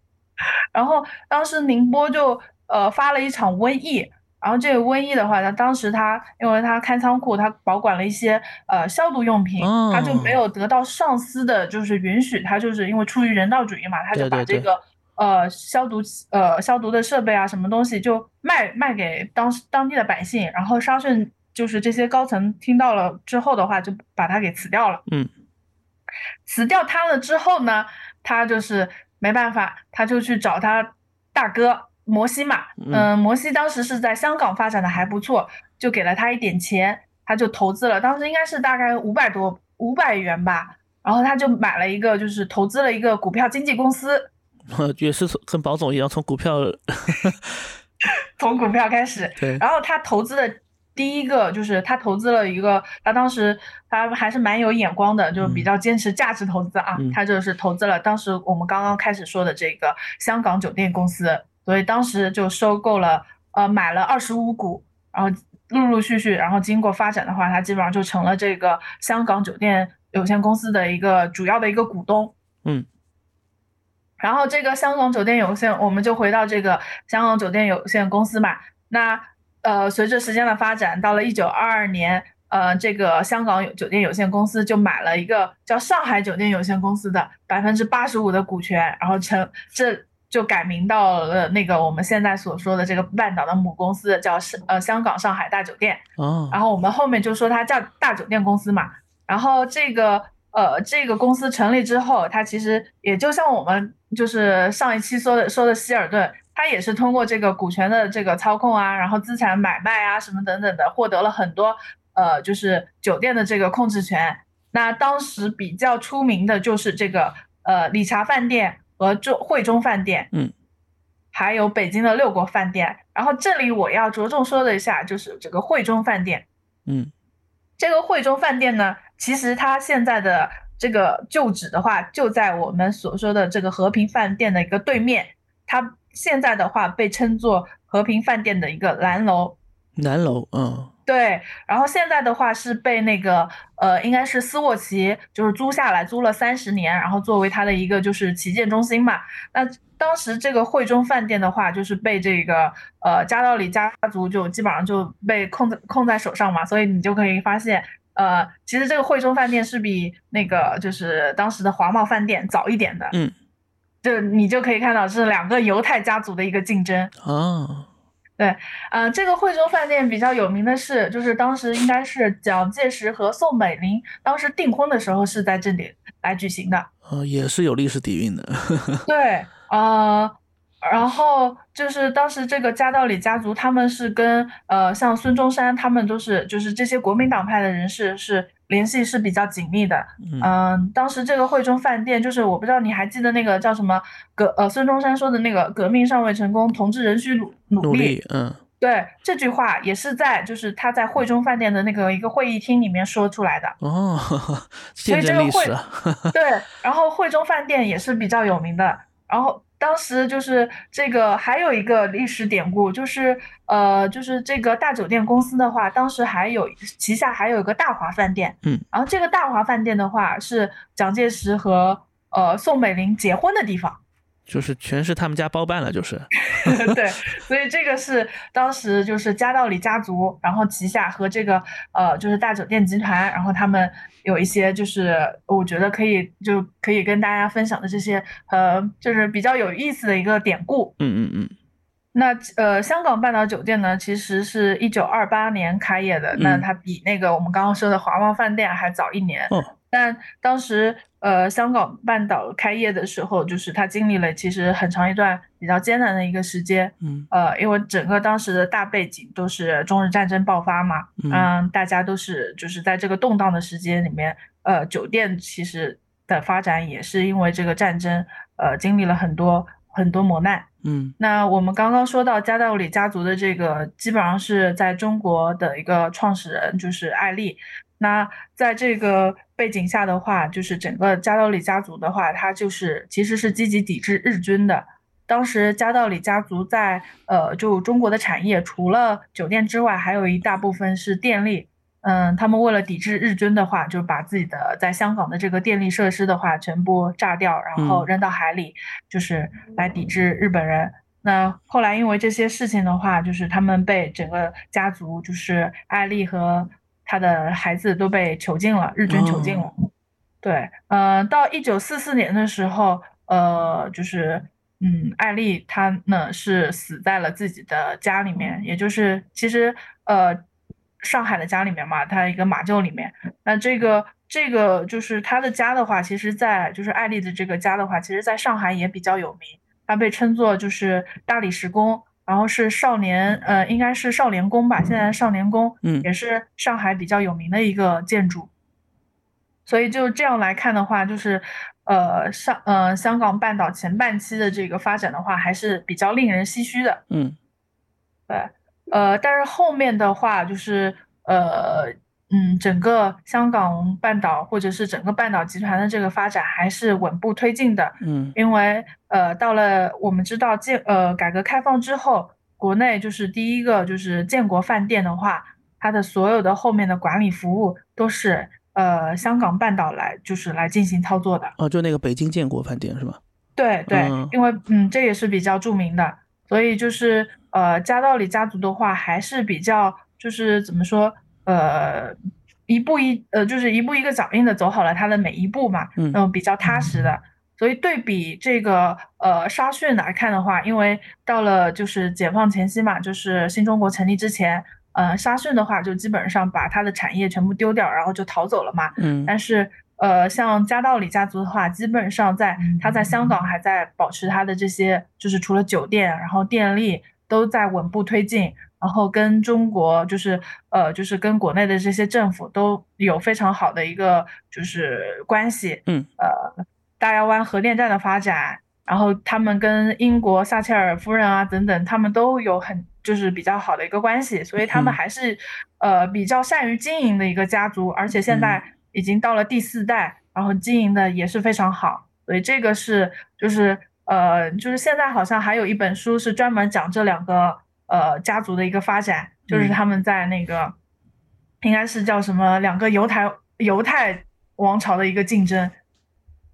然后当时宁波就呃发了一场瘟疫。然后这个瘟疫的话，他当时他因为他开仓库，他保管了一些呃消毒用品，他就没有得到上司的就是允许，他就是因为出于人道主义嘛，他就把这个呃消毒呃消毒的设备啊什么东西就卖卖给当当地的百姓，然后沙逊就是这些高层听到了之后的话，就把他给辞掉了。嗯，辞掉他了之后呢，他就是没办法，他就去找他大哥。摩西嘛，嗯，摩西当时是在香港发展的还不错，就给了他一点钱，他就投资了，当时应该是大概五百多五百元吧，然后他就买了一个，就是投资了一个股票经纪公司，也是跟宝总一样，从股票，从股票开始，对，然后他投资的第一个就是他投资了一个，他当时他还是蛮有眼光的，就比较坚持价值投资啊，他就是投资了当时我们刚刚开始说的这个香港酒店公司。所以当时就收购了，呃，买了二十五股，然后陆陆续续，然后经过发展的话，它基本上就成了这个香港酒店有限公司的一个主要的一个股东。嗯。然后这个香港酒店有限，我们就回到这个香港酒店有限公司嘛。那呃，随着时间的发展，到了一九二二年，呃，这个香港酒店有限公司就买了一个叫上海酒店有限公司的百分之八十五的股权，然后成这。就改名到了那个我们现在所说的这个半岛的母公司，叫是呃香港上海大酒店。哦。然后我们后面就说它叫大酒店公司嘛。然后这个呃这个公司成立之后，它其实也就像我们就是上一期说的说的希尔顿，它也是通过这个股权的这个操控啊，然后资产买卖啊什么等等的，获得了很多呃就是酒店的这个控制权。那当时比较出名的就是这个呃理查饭店。和中汇中饭店，嗯，还有北京的六国饭店。然后这里我要着重说的一下，就是这个汇中饭店，嗯，这个汇中饭店呢，其实它现在的这个旧址的话，就在我们所说的这个和平饭店的一个对面。它现在的话被称作和平饭店的一个南楼，南楼，嗯。对，然后现在的话是被那个呃，应该是斯沃琪就是租下来，租了三十年，然后作为它的一个就是旗舰中心嘛。那当时这个汇中饭店的话，就是被这个呃加道里家族就基本上就被控在控在手上嘛，所以你就可以发现，呃，其实这个汇中饭店是比那个就是当时的华贸饭店早一点的。嗯，就你就可以看到是两个犹太家族的一个竞争。哦。对，呃，这个惠州饭店比较有名的是，就是当时应该是蒋介石和宋美龄当时订婚的时候是在这里来举行的，呃，也是有历史底蕴的。对，呃，然后就是当时这个加道里家族，他们是跟呃像孙中山他们都是，就是这些国民党派的人士是。联系是比较紧密的，嗯，当时这个惠中饭店，就是我不知道你还记得那个叫什么革呃孙中山说的那个革命尚未成功，同志仍需努努力，嗯，对，这句话也是在就是他在惠中饭店的那个一个会议厅里面说出来的，哦，所以这个会 对，然后惠中饭店也是比较有名的，然后。当时就是这个还有一个历史典故，就是呃，就是这个大酒店公司的话，当时还有旗下还有一个大华饭店，嗯，然后这个大华饭店的话是蒋介石和呃宋美龄结婚的地方。就是全是他们家包办了，就是 对，所以这个是当时就是嘉道理家族，然后旗下和这个呃就是大酒店集团，然后他们有一些就是我觉得可以就可以跟大家分享的这些呃就是比较有意思的一个典故。嗯嗯嗯。那呃香港半岛酒店呢，其实是一九二八年开业的，那它比那个我们刚刚说的华茂饭店还早一年。哦。但当时，呃，香港半岛开业的时候，就是它经历了其实很长一段比较艰难的一个时间，嗯，呃，因为整个当时的大背景都是中日战争爆发嘛，嗯，大家都是就是在这个动荡的时间里面，呃，酒店其实的发展也是因为这个战争，呃，经历了很多很多磨难，嗯，那我们刚刚说到加道里家族的这个，基本上是在中国的一个创始人就是艾丽。那在这个背景下的话，就是整个加道里家族的话，他就是其实是积极抵制日军的。当时加道里家族在呃，就中国的产业，除了酒店之外，还有一大部分是电力。嗯，他们为了抵制日军的话，就把自己的在香港的这个电力设施的话全部炸掉，然后扔到海里，就是来抵制日本人。那后来因为这些事情的话，就是他们被整个家族，就是艾丽和。他的孩子都被囚禁了，日军囚禁了。对，嗯，到一九四四年的时候，呃，就是，嗯，艾丽她呢是死在了自己的家里面，也就是其实呃上海的家里面嘛，她一个马厩里面。那这个这个就是她的家的话，其实在就是艾丽的这个家的话，其实在上海也比较有名，她被称作就是大理石工。然后是少年，呃，应该是少年宫吧。现在少年宫，嗯，也是上海比较有名的一个建筑。所以就这样来看的话，就是，呃，上，呃，香港半岛前半期的这个发展的话，还是比较令人唏嘘的。嗯，对，呃，但是后面的话，就是，呃，嗯，整个香港半岛或者是整个半岛集团的这个发展还是稳步推进的。嗯，因为。呃，到了我们知道建呃改革开放之后，国内就是第一个就是建国饭店的话，它的所有的后面的管理服务都是呃香港半岛来就是来进行操作的。哦，就那个北京建国饭店是吧？对对，因为嗯这也是比较著名的，所以就是呃加道理家族的话还是比较就是怎么说呃一步一呃就是一步一个脚印的走好了他的每一步嘛，嗯比较踏实的。所以对比这个呃沙逊来看的话，因为到了就是解放前夕嘛，就是新中国成立之前，呃沙逊的话就基本上把他的产业全部丢掉，然后就逃走了嘛。嗯。但是呃像加道里家族的话，基本上在他在香港还在保持他的这些，就是除了酒店，然后电力都在稳步推进，然后跟中国就是呃就是跟国内的这些政府都有非常好的一个就是关系。嗯。呃。大亚湾核电站的发展，然后他们跟英国撒切尔夫人啊等等，他们都有很就是比较好的一个关系，所以他们还是呃比较善于经营的一个家族，而且现在已经到了第四代，然后经营的也是非常好，所以这个是就是呃就是现在好像还有一本书是专门讲这两个呃家族的一个发展，就是他们在那个应该是叫什么两个犹太犹太王朝的一个竞争。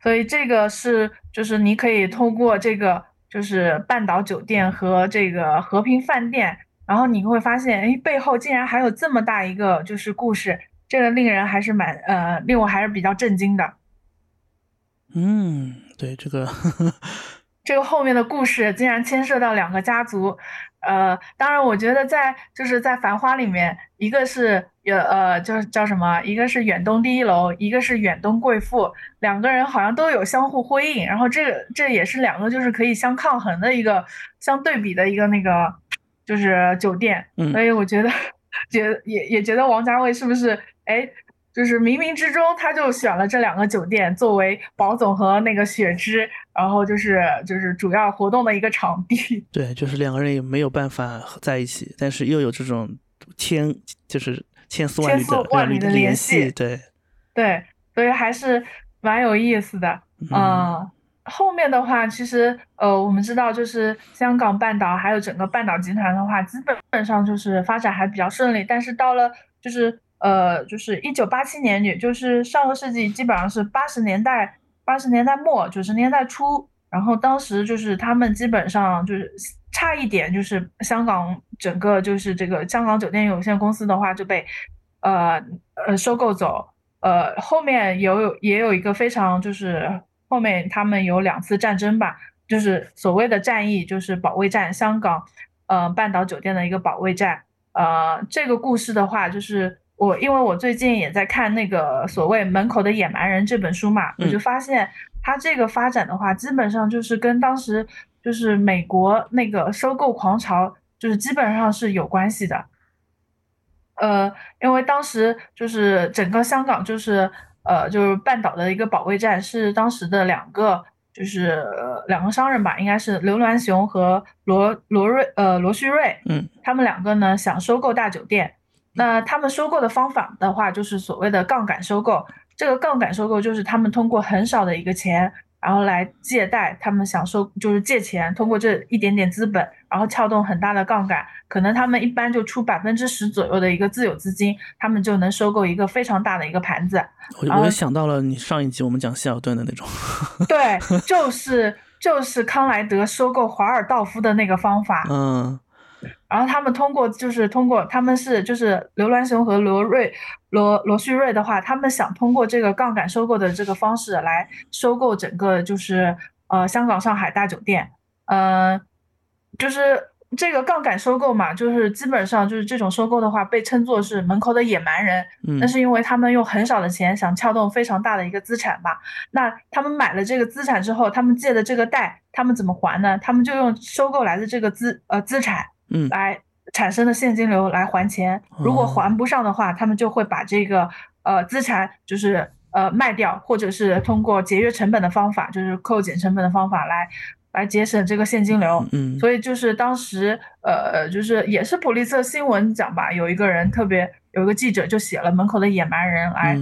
所以这个是，就是你可以通过这个，就是半岛酒店和这个和平饭店，然后你会发现，哎，背后竟然还有这么大一个就是故事，这个令人还是蛮呃，令我还是比较震惊的。嗯，对这个。这个后面的故事竟然牵涉到两个家族，呃，当然，我觉得在就是在《繁花》里面，一个是呃呃，叫叫什么？一个是远东第一楼，一个是远东贵妇，两个人好像都有相互辉映，然后这个这也是两个就是可以相抗衡的一个相对比的一个那个就是酒店，所以我觉得 觉也也觉得王家卫是不是哎？就是冥冥之中，他就选了这两个酒店作为宝总和那个雪芝，然后就是就是主要活动的一个场地。对，就是两个人也没有办法在一起，但是又有这种千就是千丝万缕的万缕的联系。对，对，所以还是蛮有意思的。嗯，后面的话，其实呃，我们知道就是香港半岛还有整个半岛集团的话，基本上就是发展还比较顺利。但是到了就是呃，就是一九八七年，也就是上个世纪基本上是八十年代八十年代末九十年代初，然后当时就是他们基本上就是差一点，就是香港整个就是这个香港酒店有限公司的话就被呃呃收购走。呃，后面有也有一个非常就是。后面他们有两次战争吧，就是所谓的战役，就是保卫战，香港，呃，半岛酒店的一个保卫战。呃，这个故事的话，就是我因为我最近也在看那个所谓《门口的野蛮人》这本书嘛，我就发现它这个发展的话，基本上就是跟当时就是美国那个收购狂潮，就是基本上是有关系的。呃，因为当时就是整个香港就是。呃，就是半岛的一个保卫战，是当时的两个，就是两个商人吧，应该是刘銮雄和罗罗瑞，呃，罗旭瑞，嗯，他们两个呢想收购大酒店，那他们收购的方法的话，就是所谓的杠杆收购，这个杠杆收购就是他们通过很少的一个钱。然后来借贷，他们想收就是借钱，通过这一点点资本，然后撬动很大的杠杆，可能他们一般就出百分之十左右的一个自有资金，他们就能收购一个非常大的一个盘子。我我想到了你上一集我们讲希尔顿的那种，对，就是就是康莱德收购华尔道夫的那个方法。嗯。然后他们通过，就是通过他们是就是刘銮雄和罗瑞罗罗旭瑞的话，他们想通过这个杠杆收购的这个方式来收购整个就是呃香港上海大酒店，呃，就是这个杠杆收购嘛，就是基本上就是这种收购的话被称作是门口的野蛮人，那是因为他们用很少的钱想撬动非常大的一个资产嘛。那他们买了这个资产之后，他们借的这个贷，他们怎么还呢？他们就用收购来的这个资呃资产。嗯，来产生的现金流来还钱，如果还不上的话，他们就会把这个呃资产就是呃卖掉，或者是通过节约成本的方法，就是扣减成本的方法来来节省这个现金流。嗯，所以就是当时呃就是也是普利策新闻奖吧，有一个人特别有一个记者就写了门口的野蛮人来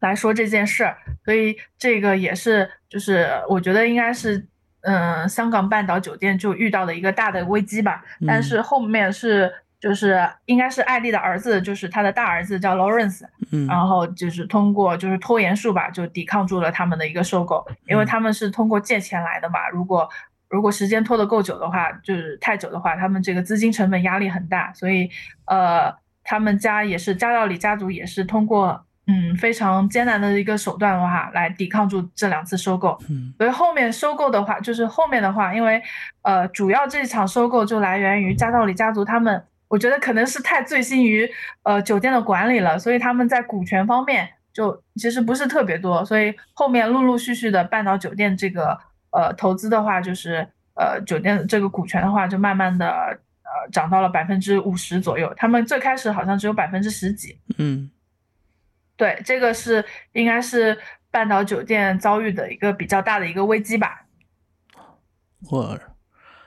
来说这件事儿，所以这个也是就是我觉得应该是。嗯，香港半岛酒店就遇到了一个大的危机吧，但是后面是就是应该是艾丽的儿子，就是他的大儿子叫 Lawrence，嗯，然后就是通过就是拖延术吧，就抵抗住了他们的一个收购，因为他们是通过借钱来的嘛，如果如果时间拖得够久的话，就是太久的话，他们这个资金成本压力很大，所以呃，他们家也是加道里家族也是通过。嗯，非常艰难的一个手段的话，来抵抗住这两次收购。嗯，所以后面收购的话，就是后面的话，因为呃，主要这场收购就来源于加道里家族他们，我觉得可能是太醉心于呃酒店的管理了，所以他们在股权方面就其实不是特别多，所以后面陆陆续续的半岛酒店这个呃投资的话，就是呃酒店这个股权的话，就慢慢的呃涨到了百分之五十左右。他们最开始好像只有百分之十几。嗯。对，这个是应该是半岛酒店遭遇的一个比较大的一个危机吧。我，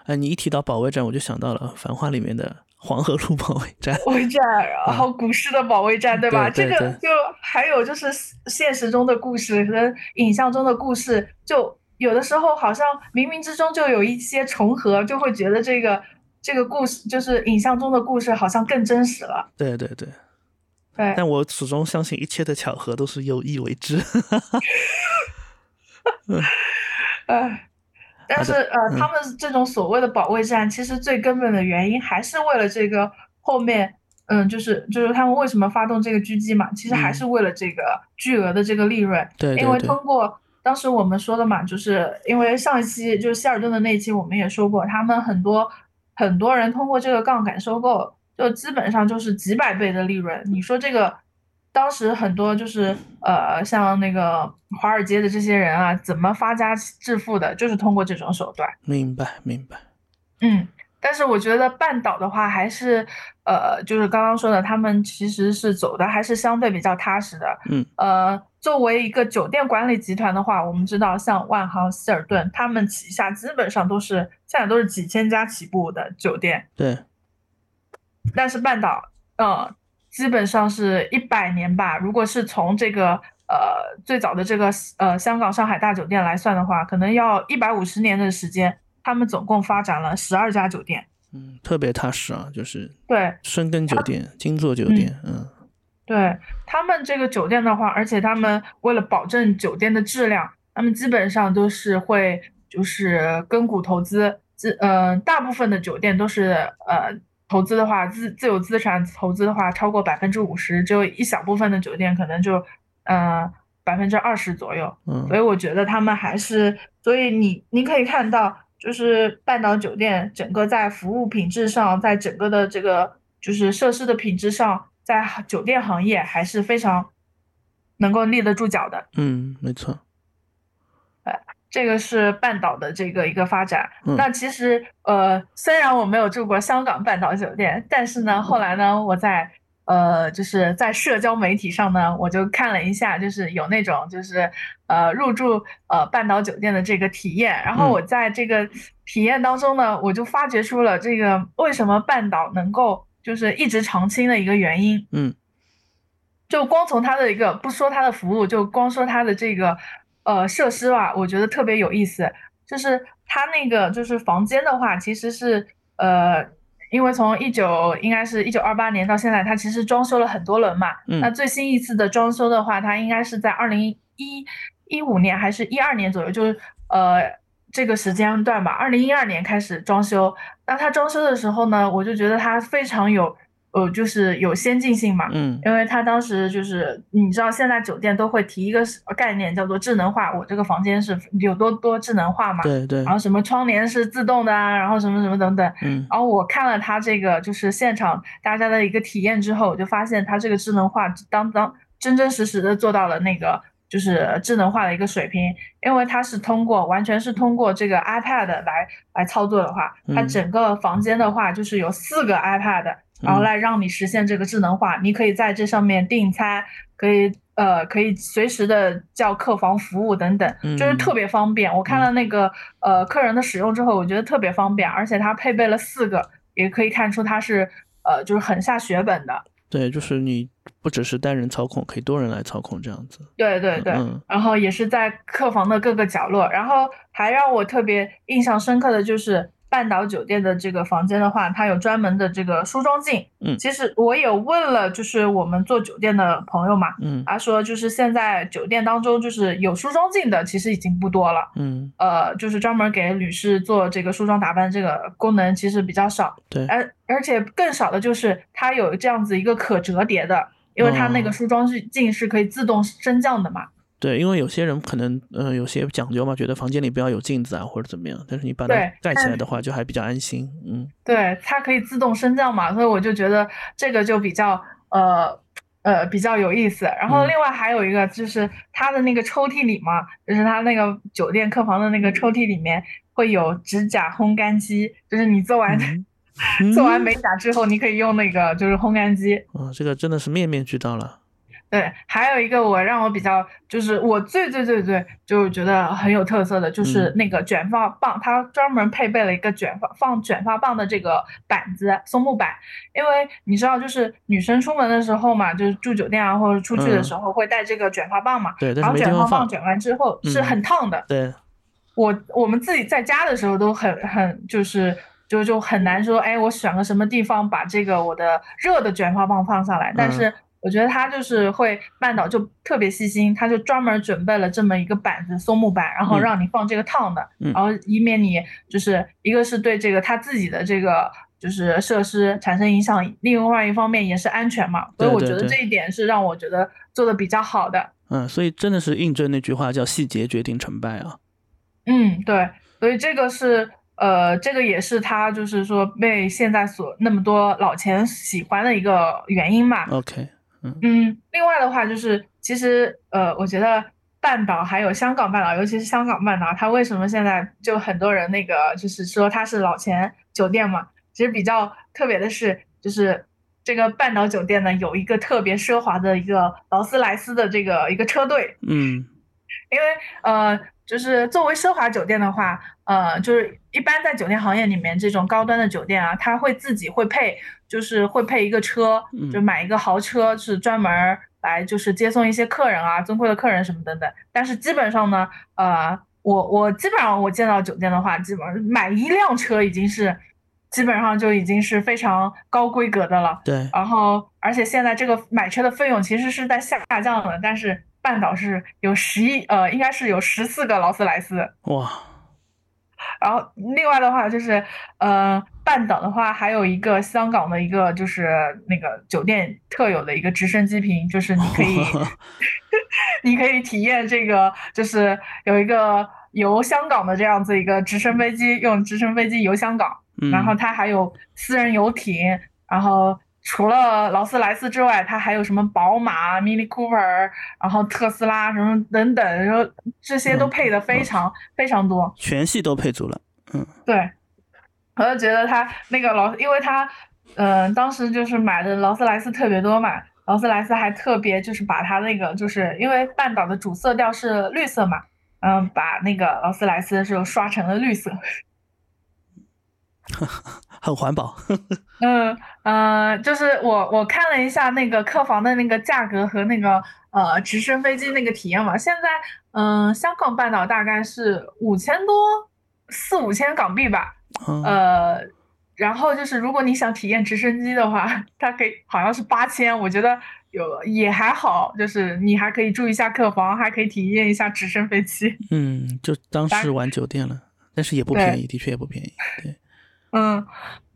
哎，你一提到保卫战，我就想到了《繁花》里面的黄河路保卫战。保卫战，然后股市的保卫战，对吧？这个就还有就是现实中的故事和影像中的故事，就有的时候好像冥冥之中就有一些重合，就会觉得这个这个故事就是影像中的故事好像更真实了。对对对。但我始终相信一切的巧合都是有意为之。哎，但是呃，他们这种所谓的保卫战，其实最根本的原因还是为了这个后面，嗯，就是就是他们为什么发动这个狙击嘛，其实还是为了这个巨额的这个利润。对，因为通过当时我们说的嘛，就是因为上一期就是希尔顿的那一期，我们也说过，他们很多很多人通过这个杠杆收购。就基本上就是几百倍的利润，你说这个，当时很多就是呃，像那个华尔街的这些人啊，怎么发家致富的，就是通过这种手段。明白，明白。嗯，但是我觉得半岛的话，还是呃，就是刚刚说的，他们其实是走的还是相对比较踏实的。嗯，呃，作为一个酒店管理集团的话，我们知道像万豪、希尔顿，他们旗下基本上都是现在都是几千家起步的酒店。对。但是半岛，嗯，基本上是一百年吧。如果是从这个呃最早的这个呃香港上海大酒店来算的话，可能要一百五十年的时间，他们总共发展了十二家酒店。嗯，特别踏实啊，就是对深耕酒店、金座酒店，嗯，对他们这个酒店的话，而且他们为了保证酒店的质量，他们基本上都是会就是跟股投资，资呃大部分的酒店都是呃投资的话，自自有资产投资的话超过百分之五十，只有一小部分的酒店可能就呃百分之二十左右，嗯，所以我觉得他们还是，所以你你可以看到。就是半岛酒店整个在服务品质上，在整个的这个就是设施的品质上，在酒店行业还是非常能够立得住脚的。嗯，没错。哎，这个是半岛的这个一个发展。那其实呃，虽然我没有住过香港半岛酒店，但是呢，后来呢，我在。呃，就是在社交媒体上呢，我就看了一下，就是有那种就是呃入住呃半岛酒店的这个体验，然后我在这个体验当中呢，我就发掘出了这个为什么半岛能够就是一直长青的一个原因。嗯，就光从它的一个不说它的服务，就光说它的这个呃设施吧，我觉得特别有意思。就是它那个就是房间的话，其实是呃。因为从一九应该是一九二八年到现在，它其实装修了很多轮嘛。嗯。那最新一次的装修的话，它应该是在二零一一五年还是一二年左右，就是呃这个时间段吧。二零一二年开始装修。那它装修的时候呢，我就觉得它非常有。呃，就是有先进性嘛，嗯，因为他当时就是你知道，现在酒店都会提一个概念叫做智能化，我这个房间是有多多智能化嘛，对对，然后什么窗帘是自动的啊，然后什么什么等等，嗯，然后我看了他这个就是现场大家的一个体验之后，我就发现他这个智能化当当真真实实的做到了那个就是智能化的一个水平，因为它是通过完全是通过这个 iPad 来来操作的话，它整个房间的话就是有四个 iPad。然后来让你实现这个智能化，你可以在这上面订餐，可以呃可以随时的叫客房服务等等，就是特别方便。我看了那个呃客人的使用之后，我觉得特别方便，而且它配备了四个，也可以看出它是呃就是很下血本的。对，就是你不只是单人操控，可以多人来操控这样子。对对对，然后也是在客房的各个角落，然后还让我特别印象深刻的就是。半岛酒店的这个房间的话，它有专门的这个梳妆镜。嗯，其实我有问了，就是我们做酒店的朋友嘛，嗯，他说就是现在酒店当中就是有梳妆镜的，其实已经不多了。嗯，呃，就是专门给女士做这个梳妆打扮这个功能其实比较少。对，而而且更少的就是它有这样子一个可折叠的，因为它那个梳妆镜是可以自动升降的嘛。对，因为有些人可能，嗯，有些讲究嘛，觉得房间里不要有镜子啊，或者怎么样。但是你把它盖起来的话，就还比较安心。嗯，对，它可以自动升降嘛，所以我就觉得这个就比较，呃，呃，比较有意思。然后另外还有一个就是它的那个抽屉里嘛，就是它那个酒店客房的那个抽屉里面会有指甲烘干机，就是你做完 做完美甲之后，你可以用那个就是烘干机。啊，这个真的是面面俱到了。对，还有一个我让我比较，就是我最最最最就觉得很有特色的，就是那个卷发棒，它专门配备了一个卷发放卷发棒的这个板子，松木板。因为你知道，就是女生出门的时候嘛，就是住酒店啊，或者出去的时候会带这个卷发棒嘛。对，然后卷发棒卷完之后是很烫的。对，我我们自己在家的时候都很很就是就就很难说，哎，我选个什么地方把这个我的热的卷发棒放上来，但是。我觉得他就是会半岛就特别细心，他就专门准备了这么一个板子，松木板，然后让你放这个烫的，然后以免你就是一个是对这个他自己的这个就是设施产生影响，另外一方面也是安全嘛，所以我觉得这一点是让我觉得做的比较好的。嗯，所以真的是印证那句话叫细节决定成败啊。嗯，对，所以这个是呃，这个也是他就是说被现在所那么多老钱喜欢的一个原因嘛。OK。嗯，另外的话就是，其实呃，我觉得半岛还有香港半岛，尤其是香港半岛，它为什么现在就很多人那个就是说它是老钱酒店嘛？其实比较特别的是，就是这个半岛酒店呢有一个特别奢华的一个劳斯莱斯的这个一个车队。嗯，因为呃就是作为奢华酒店的话，呃，就是一般在酒店行业里面，这种高端的酒店啊，它会自己会配，就是会配一个车，就买一个豪车，是专门来就是接送一些客人啊，尊贵的客人什么等等。但是基本上呢，呃，我我基本上我见到酒店的话，基本上买一辆车已经是，基本上就已经是非常高规格的了。对。然后，而且现在这个买车的费用其实是在下降的，但是。半岛是有十一呃，应该是有十四个劳斯莱斯哇。然后另外的话就是呃，半岛的话还有一个香港的一个就是那个酒店特有的一个直升机坪，就是你可以 你可以体验这个，就是有一个游香港的这样子一个直升飞机，用直升飞机游香港，然后它还有私人游艇，然后。除了劳斯莱斯之外，它还有什么宝马、Mini Cooper，然后特斯拉什么等等，然后这些都配的非常非常多，全系都配足了。嗯，对，我就觉得他那个劳，因为他嗯当时就是买的劳斯莱斯特别多嘛，劳斯莱斯还特别就是把它那个就是因为半岛的主色调是绿色嘛，嗯，把那个劳斯莱斯就刷成了绿色。很环保。嗯呃，就是我我看了一下那个客房的那个价格和那个呃直升飞机那个体验嘛，现在嗯香港半岛大概是五千多四五千港币吧。呃，然后就是如果你想体验直升机的话，它可以好像是八千，我觉得有也还好，就是你还可以住一下客房，还可以体验一下直升飞机。嗯，就当是玩酒店了，但是也不便宜，的确也不便宜。对。嗯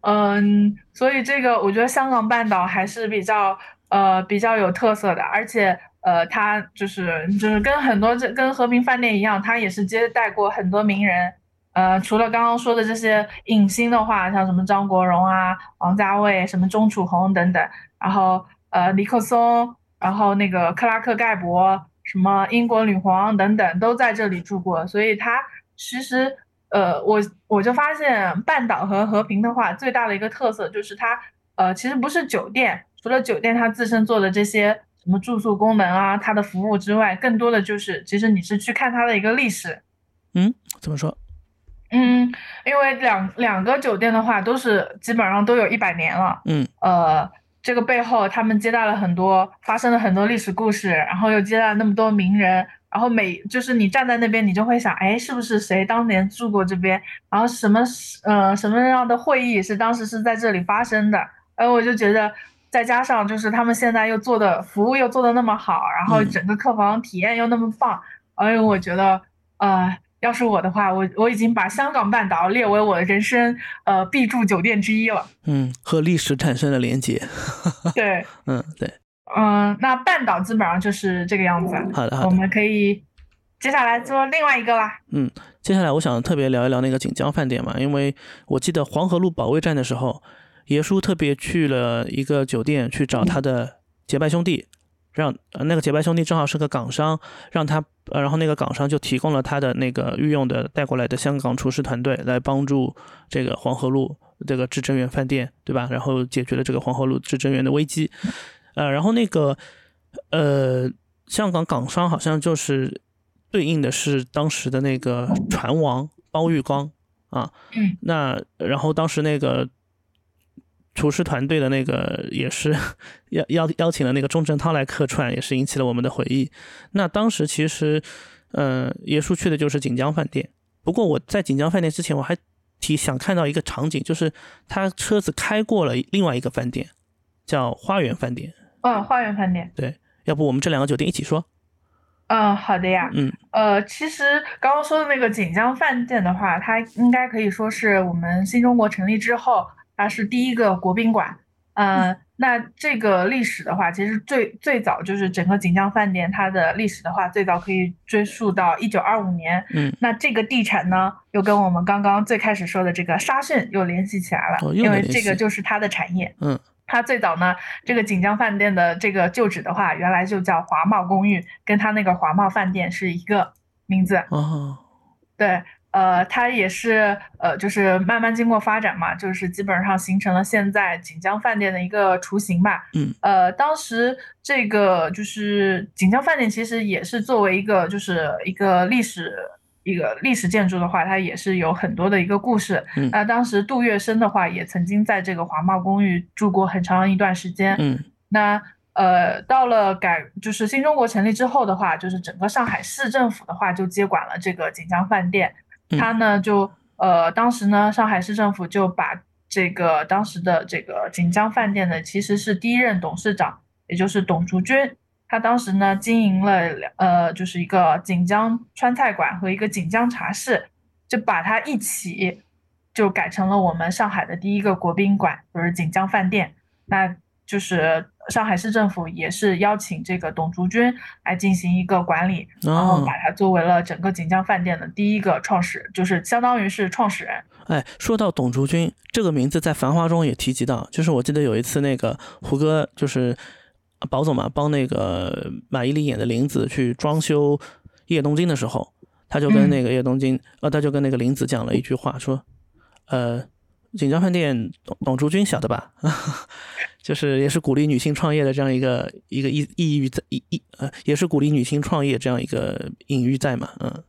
嗯，所以这个我觉得香港半岛还是比较呃比较有特色的，而且呃它就是就是跟很多这跟和平饭店一样，它也是接待过很多名人，呃除了刚刚说的这些影星的话，像什么张国荣啊、王家卫、什么钟楚红等等，然后呃尼克松，然后那个克拉克盖博，什么英国女皇等等都在这里住过，所以它其实。呃，我我就发现半岛和和平的话，最大的一个特色就是它，呃，其实不是酒店，除了酒店它自身做的这些什么住宿功能啊，它的服务之外，更多的就是其实你是去看它的一个历史。嗯，怎么说？嗯，因为两两个酒店的话，都是基本上都有一百年了。嗯，呃，这个背后他们接待了很多，发生了很多历史故事，然后又接待了那么多名人。然后每就是你站在那边，你就会想，哎，是不是谁当年住过这边？然后什么呃什么样的会议是当时是在这里发生的？哎，我就觉得，再加上就是他们现在又做的服务又做的那么好，然后整个客房体验又那么棒，哎，我觉得，呃，要是我的话，我我已经把香港半岛列为我人生呃必住酒店之一了。嗯，和历史产生了连接。对，嗯，对。嗯，那半岛基本上就是这个样子。好的，好的，我们可以接下来做另外一个啦。嗯，接下来我想特别聊一聊那个锦江饭店嘛，因为我记得黄河路保卫战的时候，爷叔特别去了一个酒店去找他的结拜兄弟，让那个结拜兄弟正好是个港商，让他，呃，然后那个港商就提供了他的那个御用的带过来的香港厨师团队来帮助这个黄河路这个至臻园饭店，对吧？然后解决了这个黄河路至臻园的危机。呃，然后那个，呃，香港港商好像就是对应的是当时的那个船王包玉刚啊，嗯，那然后当时那个厨师团队的那个也是 邀邀邀请了那个钟镇涛来客串，也是引起了我们的回忆。那当时其实，呃，耶稣去的就是锦江饭店，不过我在锦江饭店之前，我还挺想看到一个场景，就是他车子开过了另外一个饭店，叫花园饭店。嗯，花园饭店。对，要不我们这两个酒店一起说？嗯，好的呀。嗯，呃，其实刚刚说的那个锦江饭店的话，它应该可以说是我们新中国成立之后，它是第一个国宾馆。嗯，那这个历史的话，其实最最早就是整个锦江饭店它的历史的话，最早可以追溯到一九二五年。嗯，那这个地产呢，又跟我们刚刚最开始说的这个沙逊又联系起来了，因为这个就是它的产业。嗯。它最早呢，这个锦江饭店的这个旧址的话，原来就叫华茂公寓，跟它那个华茂饭店是一个名字。哦，对，呃，它也是呃，就是慢慢经过发展嘛，就是基本上形成了现在锦江饭店的一个雏形吧。嗯，呃，当时这个就是锦江饭店其实也是作为一个就是一个历史。一个历史建筑的话，它也是有很多的一个故事。嗯那当时杜月笙的话，也曾经在这个华贸公寓住过很长一段时间。嗯那呃，到了改就是新中国成立之后的话，就是整个上海市政府的话就接管了这个锦江饭店。他呢就呃，当时呢上海市政府就把这个当时的这个锦江饭店呢，其实是第一任董事长，也就是董竹君。他当时呢经营了呃，就是一个锦江川菜馆和一个锦江茶室，就把它一起就改成了我们上海的第一个国宾馆，就是锦江饭店。那就是上海市政府也是邀请这个董竹君来进行一个管理，然后哦把它作为了整个锦江饭店的第一个创始，就是相当于是创始人。哎，说到董竹君这个名字，在《繁花》中也提及到，就是我记得有一次那个胡歌，就是宝总嘛，帮那个马伊琍演的林子去装修《叶东京》的时候，他就跟嗯。那个叶东京，呃，他就跟那个林子讲了一句话，说，呃，锦江饭店董董竹君晓得吧？就是也是鼓励女性创业的这样一个一个意意喻在意意呃，也是鼓励女性创业这样一个隐喻在嘛，嗯。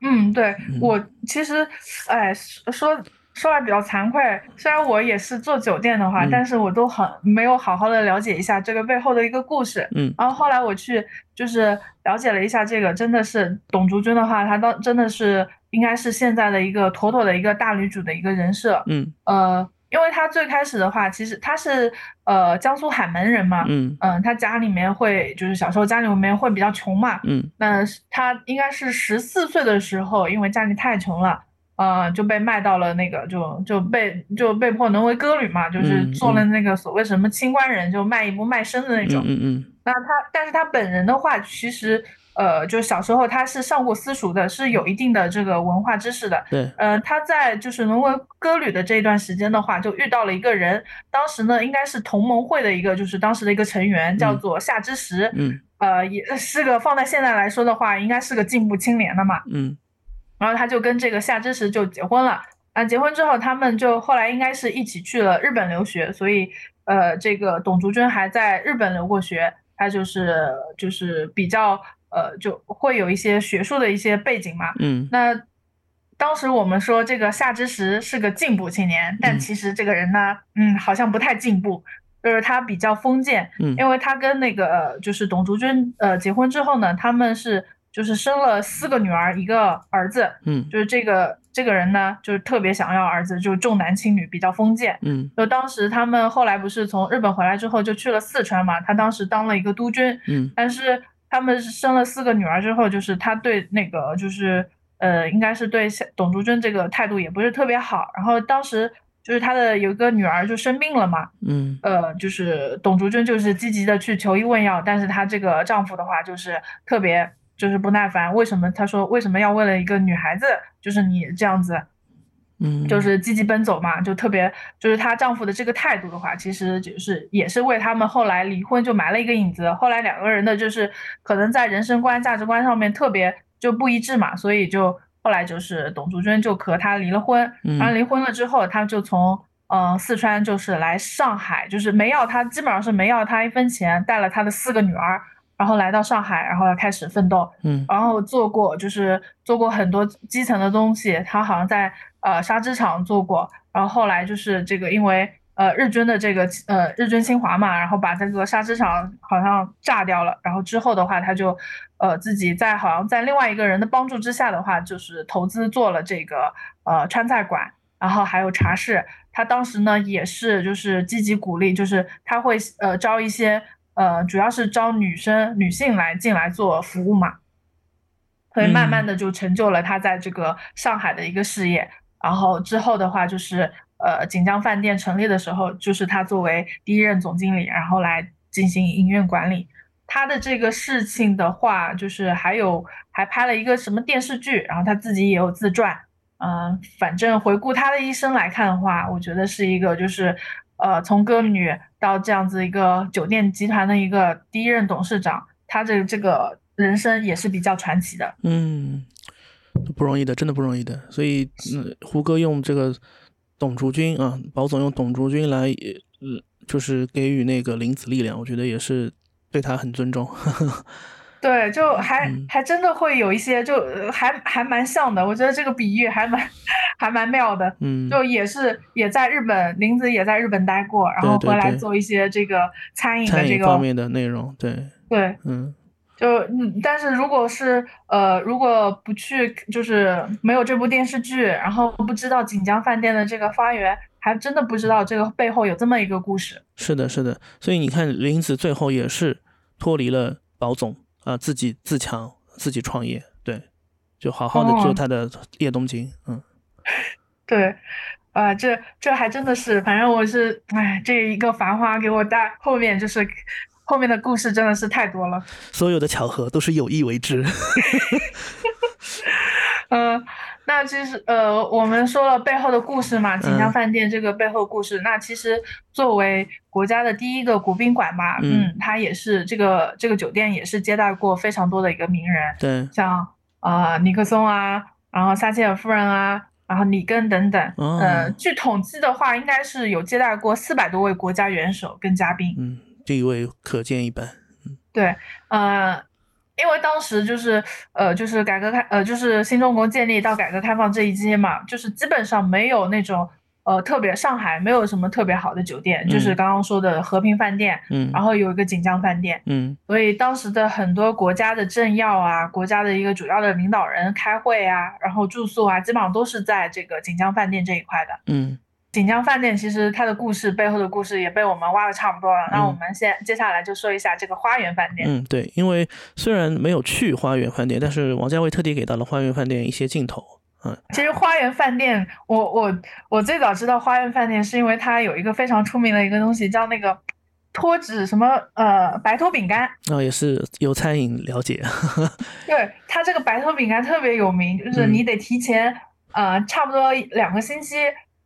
嗯，对嗯。我其实，哎，说说说来比较惭愧，虽然我也是做酒店的话，嗯。但是我都很没有好好的了解一下这个背后的一个故事。嗯。然后后来我去就是了解了一下这个，真的是董竹君的话，她当真的是应该是现在的一个妥妥的一个大女主的一个人设。嗯。呃，因为他最开始的话，其实他是呃江苏海门人嘛，嗯。嗯，他家里面会就是小时候家里面会比较穷嘛，嗯。那是他应该是十四岁的时候，因为家里太穷了，呃，就被卖到了那个，就就被就被迫沦为歌女嘛，就是嗯做了那个所谓什么清官人，就卖艺不卖身的那种。嗯嗯那他，但是他本人的话，其实呃，就小时候他是上过私塾的，是有一定的这个文化知识的。对，呃，他在就是沦为歌女的这一段时间的话，就遇到了一个人，当时呢应该是同盟会的一个，就是当时的一个成员，叫嗯做夏之时。嗯呃，也是个放在现在来说的话，应该是个进步青年的嘛。嗯然后他就跟这个夏之时就结婚了。啊，结婚之后，他们就后来应该是一起去了日本留学，所以呃，这个董竹君还在日本留过学，他就是就是比较呃，就会有一些学术的一些背景嘛。嗯那当时我们说这个夏之时是个进步青年，但嗯其实这个人呢，嗯，好像不太进步，就是他比较封建，嗯因为他跟那个呃就是董竹君呃结婚之后呢，他们是就是生了四个女儿一个儿子，嗯就是这个这个人呢，就是特别想要儿子，就是重男轻女，比较封建。嗯就当时他们后来不是从日本回来之后就去了四川嘛，他当时当了一个督军，嗯但是他们生了四个女儿之后，就是他对那个就是呃，应该是对董竹君这个态度也不是特别好。然后当时就是他的有一个女儿就生病了嘛，嗯呃，就是董竹君就是积极的去求医问药，但是她这个丈夫的话就是特别就是不耐烦，为什么他说为什么要为了一个女孩子，就是你这样子，嗯，就是积极奔走嘛，就特别就是她丈夫的这个态度的话，其实就是也是为他们后来离婚就埋了一个影子。后来两个人的就是可能在人生观、价值观上面特别就不一致嘛，所以就后来就是董竹君就和他离了婚。然后嗯离婚了之后，他就从嗯、呃四川就是来上海，就是没要他基本上是没要他一分钱，带了他的四个女儿，然后来到上海，然后要开始奋斗。嗯然后做过就是做过很多基层的东西，他好像在呃纱织厂做过，然后后来就是这个因为呃日军的这个呃日军侵华嘛，然后把这个纱织厂好像炸掉了，然后之后的话他就呃自己在好像在另外一个人的帮助之下的话，就是投资做了这个呃川菜馆，然后还有茶室。他当时呢也是就是积极鼓励，就是他会呃招一些呃主要是招女生女性来进来做服务嘛，所以慢慢的就成就了他在这个上海的一个事业。然后之后的话就是呃锦江饭店成立的时候，就是他作为第一任总经理，然后来进行营运管理。他的这个事情的话，就是还有还拍了一个什么电视剧，然后他自己也有自传。嗯、反正回顾他的一生来看的话，我觉得是一个就是呃从歌女到这样子一个酒店集团的一个第一任董事长，他这这个人生也是比较传奇的。嗯，不容易的，真的不容易的。所以，嗯，胡歌用这个董竹君啊，宝总用董竹君来，呃，就是给予那个林子力量，我觉得也是对他很尊重。对，就还还真的会有一些，就还还蛮像的。我觉得这个比喻还蛮 还蛮妙的。嗯，就也是也在日本，林子也在日本待过，然后回来做一些这个餐饮的这个方面的内容。对对，嗯，就嗯，但是如果是呃，如果不去，就是没有这部电视剧，然后不知道锦江饭店的这个发源，还真的不知道这个背后有这么一个故事。是的，是的。所以你看，林子最后也是脱离了宝总。啊，自己自强，自己创业，对，就好好的做他的叶东京，嗯，对，啊，这这还真的是，反正我是，哎，这一个繁花给我带后面就是后面的故事真的是太多了，所有的巧合都是有意为之，嗯。那其实，呃，我们说了背后的故事嘛，锦江饭店这个背后故事。那其实作为国家的第一个国宾馆嘛，嗯，它也是这个这个酒店也是接待过非常多的一个名人，对，像呃尼克松啊，然后撒切尔夫人啊，然后里根等等。呃，据统计的话，应该是有接待过四百多位国家元首跟嘉宾。嗯，地位可见一斑。嗯，对，呃。因为当时就是，呃，就是改革开，呃，就是新中国建立到改革开放这一阶嘛，就是基本上没有那种，呃，特别上海没有什么特别好的酒店，就是刚刚说的和平饭店，嗯，然后有一个锦江饭店，嗯，所以当时的很多国家的政要啊，国家的一个主要的领导人开会啊，然后住宿啊，基本上都是在这个锦江饭店这一块的，嗯。锦江饭店其实它的故事背后的故事也被我们挖的差不多了，那我们先接下来就说一下这个花园饭店。嗯，对，因为虽然没有去花园饭店，但是王家卫特地给到了花园饭店一些镜头。嗯，其实花园饭店，我我我最早知道花园饭店是因为它有一个非常出名的一个东西叫那个脱脂什么呃白脱饼干。哦，也是有餐饮了解。对，它这个白脱饼干特别有名，就是你得提前呃差不多两个星期。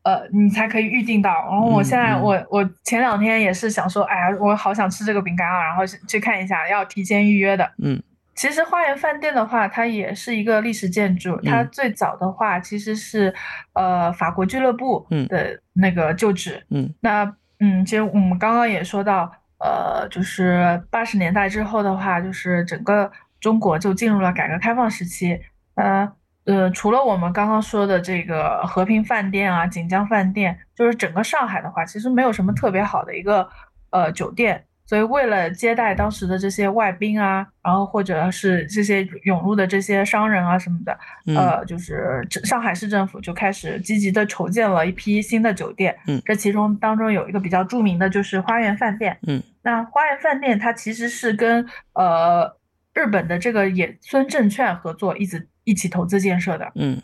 呃，你才可以预定到。然后我现在，我我前两天也是想说，哎呀，我好想吃这个饼干啊，然后去看一下，要提前预约的。嗯，其实花园饭店的话，它也是一个历史建筑。它最早的话，其实是呃法国俱乐部的那个旧址。嗯，那嗯，其实我们刚刚也说到，呃，就是八十年代之后的话，就是整个中国就进入了改革开放时期。呃。呃，除了我们刚刚说的这个和平饭店啊、锦江饭店，就是整个上海的话，其实没有什么特别好的一个呃酒店。所以为了接待当时的这些外宾啊，然后或者是这些涌入的这些商人啊什么的，呃，就是上海市政府就开始积极的筹建了一批新的酒店。嗯，这其中当中有一个比较著名的就是花园饭店。嗯，那花园饭店它其实是跟呃日本的这个野村证券合作，一直。一起投资建设的，嗯，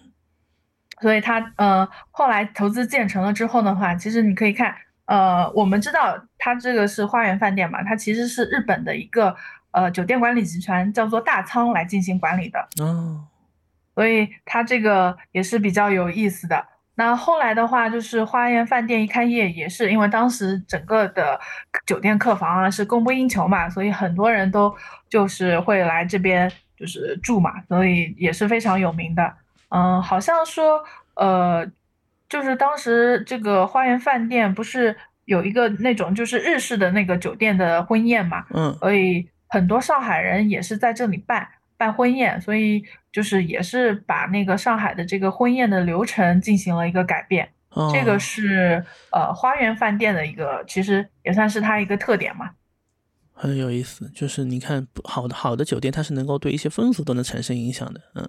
所以他呃后来投资建成了之后的话，其实你可以看，呃，我们知道它这个是花园饭店嘛，它其实是日本的一个呃酒店管理集团叫做大仓来进行管理的，哦，所以它这个也是比较有意思的。那后来的话，就是花园饭店一开业，也是因为当时整个的酒店客房啊是供不应求嘛，所以很多人都就是会来这边。就是住嘛，所以也是非常有名的。嗯，好像说，呃，就是当时这个花园饭店不是有一个那种就是日式的那个酒店的婚宴嘛，嗯，所以很多上海人也是在这里办办婚宴，所以就是也是把那个上海的这个婚宴的流程进行了一个改变。这个是呃花园饭店的一个，其实也算是它一个特点嘛。很有意思，就是你看好的好的酒店，它是能够对一些风俗都能产生影响的，嗯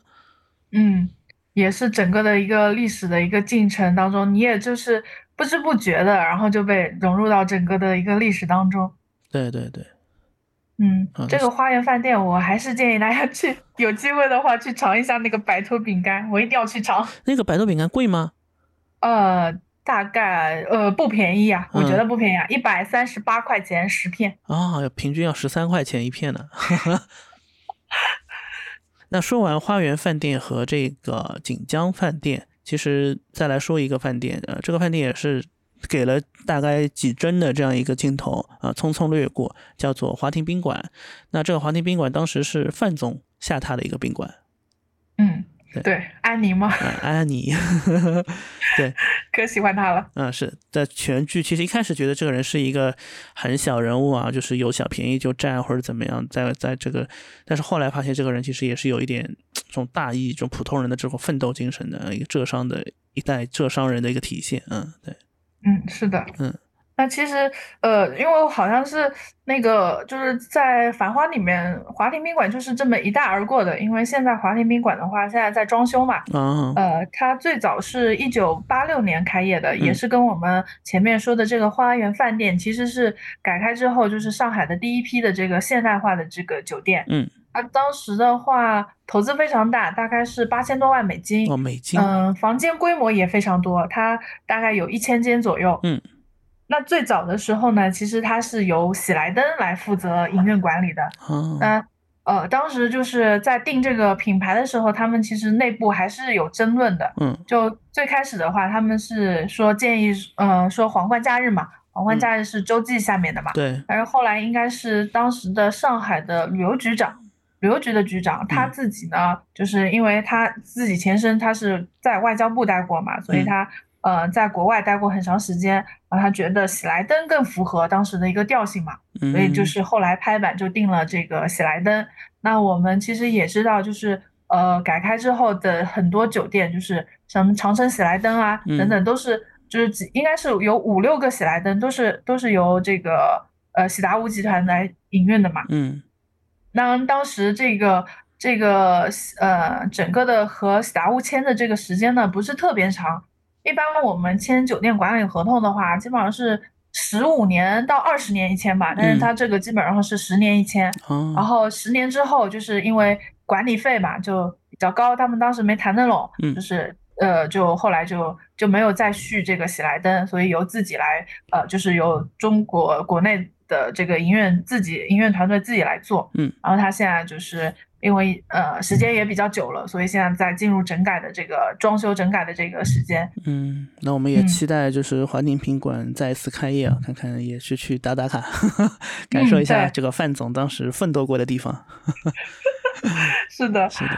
嗯，也是整个的一个历史的一个进程当中，你也就是不知不觉的，然后就被融入到整个的一个历史当中。对对对，嗯，这个花园饭店，我还是建议大家去，有机会的话去尝一下那个白托饼干，我一定要去尝。那个白托饼干贵吗？呃。大概呃不便宜啊，我觉得不便宜啊，一百三十八块钱十片啊，平均要十三块钱一片呢。那说完花园饭店和这个锦江饭店，其实再来说一个饭店，呃，这个饭店也是给了大概几帧的这样一个镜头啊，匆匆掠过，叫做华庭宾馆。那这个华庭宾馆当时是范总下榻的一个宾馆。嗯。对，安妮吗？安妮，对，可喜欢她了。嗯，是在全剧，其实一开始觉得这个人是一个很小人物啊，就是有小便宜就占或者怎么样，在在这个，但是后来发现这个人其实也是有一点这种大义、这种普通人的这种奋斗精神的一个浙商的一代浙商人的一个体现。嗯，对，嗯，是的，嗯。那其实，呃，因为好像是那个，就是在《繁花》里面，华亭宾馆就是这么一带而过的。因为现在华亭宾馆的话，现在在装修嘛。嗯。呃，它最早是一九八六年开业的，也是跟我们前面说的这个花园饭店，其实是改开之后，就是上海的第一批的这个现代化的这个酒店。嗯。它当时的话，投资非常大，大概是八千多万美金。哦，美金。嗯，房间规模也非常多，它大概有一千间左右。嗯。那最早的时候呢，其实它是由喜来登来负责营运管理的。那呃，当时就是在定这个品牌的时候，他们其实内部还是有争论的。嗯，就最开始的话，他们是说建议，呃，说皇冠假日嘛，皇冠假日是洲际下面的嘛。对。但是后来应该是当时的上海的旅游局长，旅游局的局长他自己呢，就是因为他自己前身他是在外交部待过嘛，所以他。呃，在国外待过很长时间，然后他觉得喜来登更符合当时的一个调性嘛，所以就是后来拍板就定了这个喜来登。那我们其实也知道，就是呃改开之后的很多酒店，就是什么长城喜来登啊等等，都是就是应该是有五六个喜来登，都是都是由这个呃喜达屋集团来营运的嘛。嗯，那当时这个这个呃整个的和喜达屋签的这个时间呢，不是特别长。一般我们签酒店管理合同的话，基本上是十五年到二十年一签吧，但是它这个基本上是十年一签，然后十年之后就是因为管理费嘛就比较高，他们当时没谈得拢，就是呃就后来就就没有再续这个喜来登，所以由自己来呃就是由中国国内的这个营运自己营运团队自己来做，嗯，然后他现在就是。因为呃时间也比较久了，所以现在在进入整改的这个装修整改的这个时间。嗯，那我们也期待就是华宁宾馆再次开业啊，看看也是去打打卡，感受一下这个范总当时奋斗过的地方。是的，是的。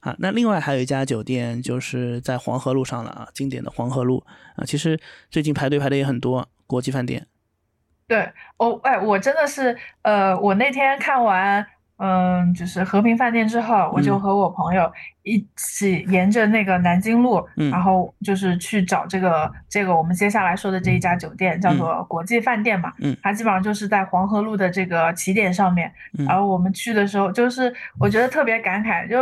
啊，那另外还有一家酒店就是在黄河路上了啊，经典的黄河路啊，其实最近排队排的也很多，国际饭店。对，哦，哎，我真的是呃，我那天看完。嗯，就是和平饭店之后，我就和我朋友一起沿着那个南京路，然后就是去找这个这个我们接下来说的这一家酒店，叫做国际饭店嘛。嗯，它基本上就是在黄河路的这个起点上面。然后我们去的时候，就是我觉得特别感慨，就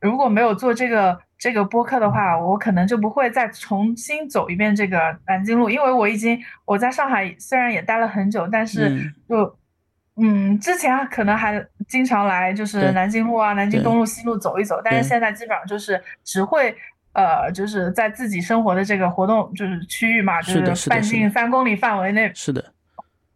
如果没有做这个这个播客的话，我可能就不会再重新走一遍这个南京路，因为我已经我在上海虽然也待了很久，但是就。嗯，之前可能还经常来，就是南京路啊、南京东路、西路走一走，但是现在基本上就是只会呃，就是在自己生活的这个活动就是区域嘛，就是半径三公里范围内是的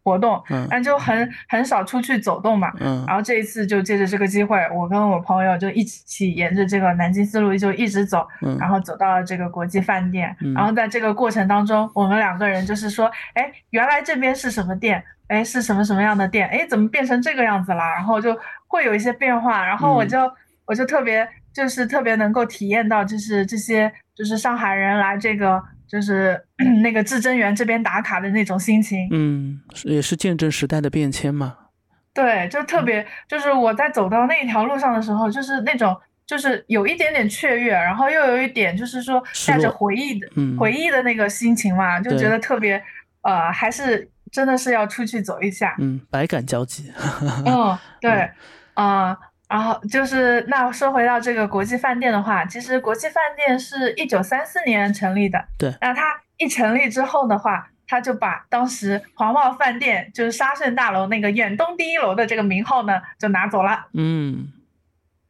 活动，嗯但就很很少出去走动嘛。嗯，然后这一次就借着这个机会，我跟我朋友就一起沿着这个南京思路就一直走，嗯然后走到了这个国际饭店。嗯然后在这个过程当中，我们两个人就是说，哎，原来这边是什么店？哎，是什么什么样的店？哎，怎么变成这个样子了？然后就会有一些变化，然后我就我就特别就是特别能够体验到，就是这些就是上海人来这个就是 那个至真园这边打卡的那种心情。嗯，也是见证时代的变迁嘛。对，就特别就是我在走到那条路上的时候，就是那种就是有一点点雀跃，然后又有一点就是说带着回忆的回忆的那个心情嘛，就觉得特别呃还是。真的是要出去走一下，嗯，百感交集。嗯，对，啊，然后就是那说回到这个国际饭店的话，其实国际饭店是一九三四年成立的，对。那它一成立之后的话，它就把当时黄茂饭店就是沙逊大楼那个远东第一楼的这个名号呢就拿走了，嗯。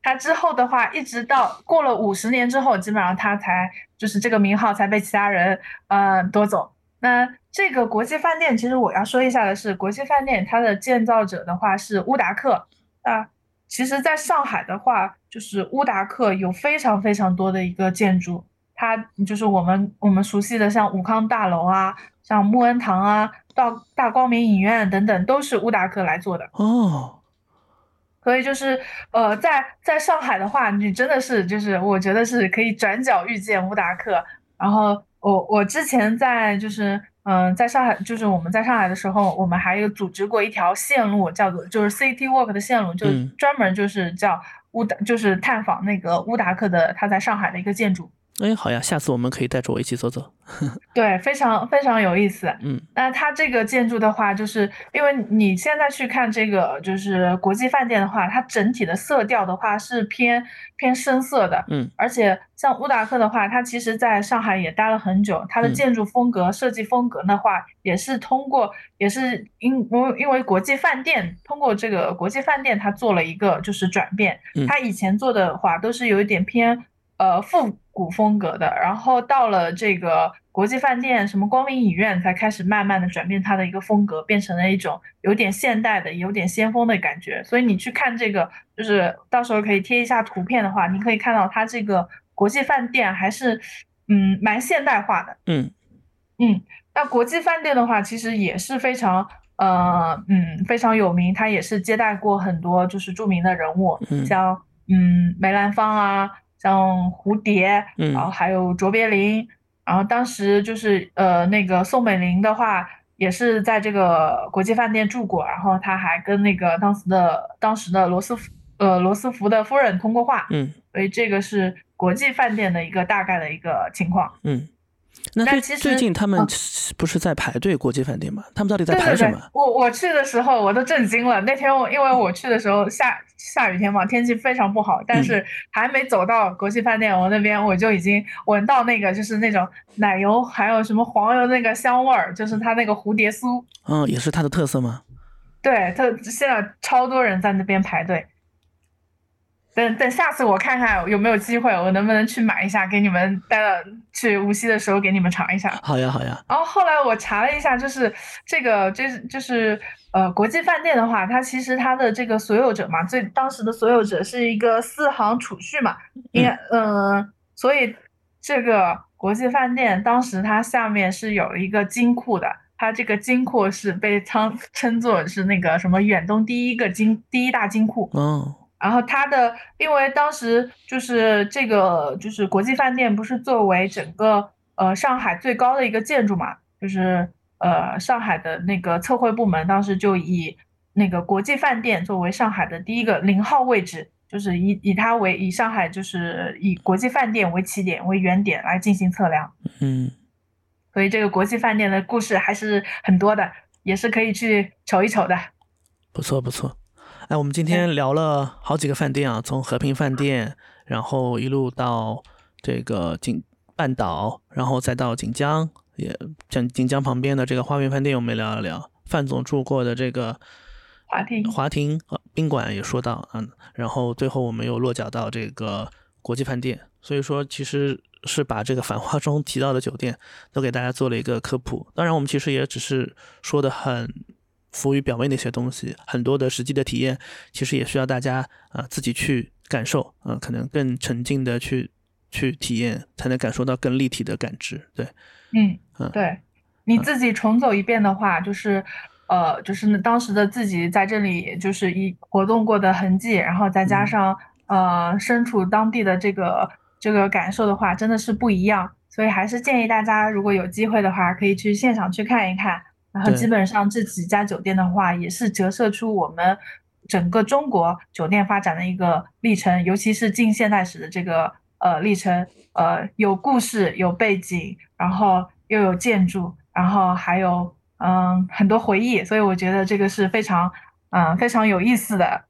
它之后的话，一直到过了五十年之后，基本上它才就是这个名号才被其他人呃夺走。那这个国际饭店，其实我要说一下的是，国际饭店它的建造者的话是乌达克啊。其实，在上海的话，就是乌达克有非常非常多的一个建筑，它就是我们我们熟悉的像武康大楼啊，像穆恩堂啊，到大光明影院等等，都是乌达克来做的哦。所以就是呃，在在上海的话，你真的是就是我觉得是可以转角遇见乌达克。然后我我之前在就是嗯，在上海就是我们在上海的时候，我们还有组织过一条线路，叫做就是 City Walk 的线路，就专门就是叫乌达，就是探访那个乌达克的他在上海的一个建筑。哎，好呀，下次我们可以带着我一起走走。对，非常非常有意思。嗯，那它这个建筑的话，就是因为你现在去看这个，就是国际饭店的话，它整体的色调的话是偏偏深色的。嗯，而且像乌达克的话，它其实在上海也待了很久，它的建筑风格、设计风格的话，也是通过，也是因因因为国际饭店通过这个国际饭店，它做了一个就是转变。它以前做的话都是有一点偏。呃，复古风格的，然后到了这个国际饭店，什么光明影院，才开始慢慢的转变它的一个风格，变成了一种有点现代的、有点先锋的感觉。所以你去看这个，就是到时候可以贴一下图片的话，你可以看到它这个国际饭店还是嗯蛮现代化的。嗯嗯，那国际饭店的话，其实也是非常呃嗯非常有名，它也是接待过很多就是著名的人物，像嗯梅兰芳啊。像蝴蝶，嗯。然后还有卓别林，然后当时就是呃那个宋美龄的话，也是在这个国际饭店住过，然后他还跟那个当时的当时的罗斯福呃罗斯福的夫人通过话，嗯，所以这个是国际饭店的一个大概的一个情况，嗯。那最最近他们不是在排队国际饭店吗？他们到底在排什么？我我去的时候我都震惊了。那天我因为我去的时候下下雨天嘛，天气非常不好，但是还没走到国际饭店，我那边我就已经闻到那个就是那种奶油还有什么黄油那个香味儿，就是它那个蝴蝶酥。嗯，也是它的特色吗？对，它现在超多人在那边排队。等等，下次我看看有没有机会，我能不能去买一下，给你们带到去无锡的时候给你们尝一下。好呀，好呀。然后后来我查了一下，就是这个，就是就是呃，国际饭店的话，它其实它的这个所有者嘛，最当时的所有者是一个四行储蓄嘛，应该嗯，所以这个国际饭店当时它下面是有一个金库的，它这个金库是被称称作是那个什么远东第一个金第一大金库。嗯。然后它的，因为当时就是这个，就是国际饭店不是作为整个呃上海最高的一个建筑嘛，就是呃上海的那个测绘部门当时就以那个国际饭店作为上海的第一个零号位置，就是以以它为以上海就是以国际饭店为起点为原点来进行测量。嗯，所以这个国际饭店的故事还是很多的，也是可以去瞅一瞅的。不错不错。哎，我们今天聊了好几个饭店啊，从和平饭店，然后一路到这个锦半岛，然后再到锦江，也锦锦江旁边的这个花园饭店，我们也聊了聊。范总住过的这个华庭华庭宾馆也说到，嗯，然后最后我们又落脚到这个国际饭店，所以说其实是把这个繁华中提到的酒店都给大家做了一个科普。当然，我们其实也只是说的很。浮于表面的一些东西，很多的实际的体验，其实也需要大家啊自己去感受，啊，可能更沉浸的去去体验，才能感受到更立体的感知。对，嗯嗯，对，你自己重走一遍的话，就是呃，就是当时的自己在这里就是一活动过的痕迹，然后再加上呃身处当地的这个这个感受的话，真的是不一样。所以还是建议大家，如果有机会的话，可以去现场去看一看。然后基本上这几家酒店的话，也是折射出我们整个中国酒店发展的一个历程，尤其是近现代史的这个呃历程，呃有故事有背景，然后又有建筑，然后还有嗯很多回忆，所以我觉得这个是非常嗯非常有意思的，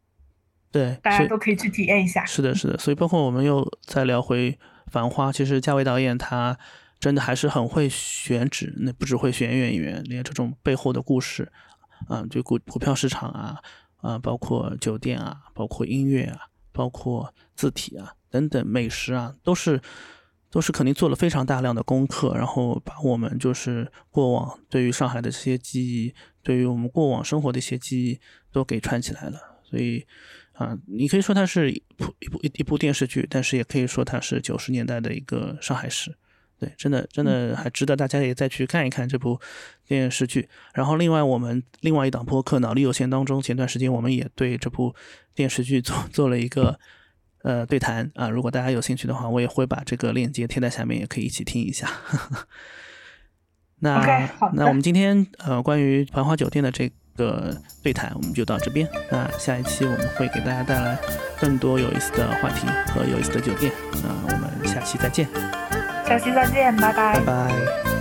对，大家都可以去体验一下。是的，是的，所以包括我们又再聊回《繁花》，其实嘉伟导演他。真的还是很会选址，那不只会选演员，连这种背后的故事，啊，就股股票市场啊，啊，包括酒店啊，包括音乐啊，包括字体啊等等美食啊，都是都是肯定做了非常大量的功课，然后把我们就是过往对于上海的这些记忆，对于我们过往生活的一些记忆都给串起来了。所以啊，你可以说它是一部一部一部电视剧，但是也可以说它是九十年代的一个上海史。对，真的真的还值得大家也再去看一看这部电视剧。然后另外我们另外一档播客《脑力有限》当中，前段时间我们也对这部电视剧做做了一个呃对谈啊。如果大家有兴趣的话，我也会把这个链接贴在下面，也可以一起听一下。那那我们今天呃关于繁华酒店的这个对谈，我们就到这边。那下一期我们会给大家带来更多有意思的话题和有意思的酒店。那我们下期再见。下期再见，拜拜。拜拜。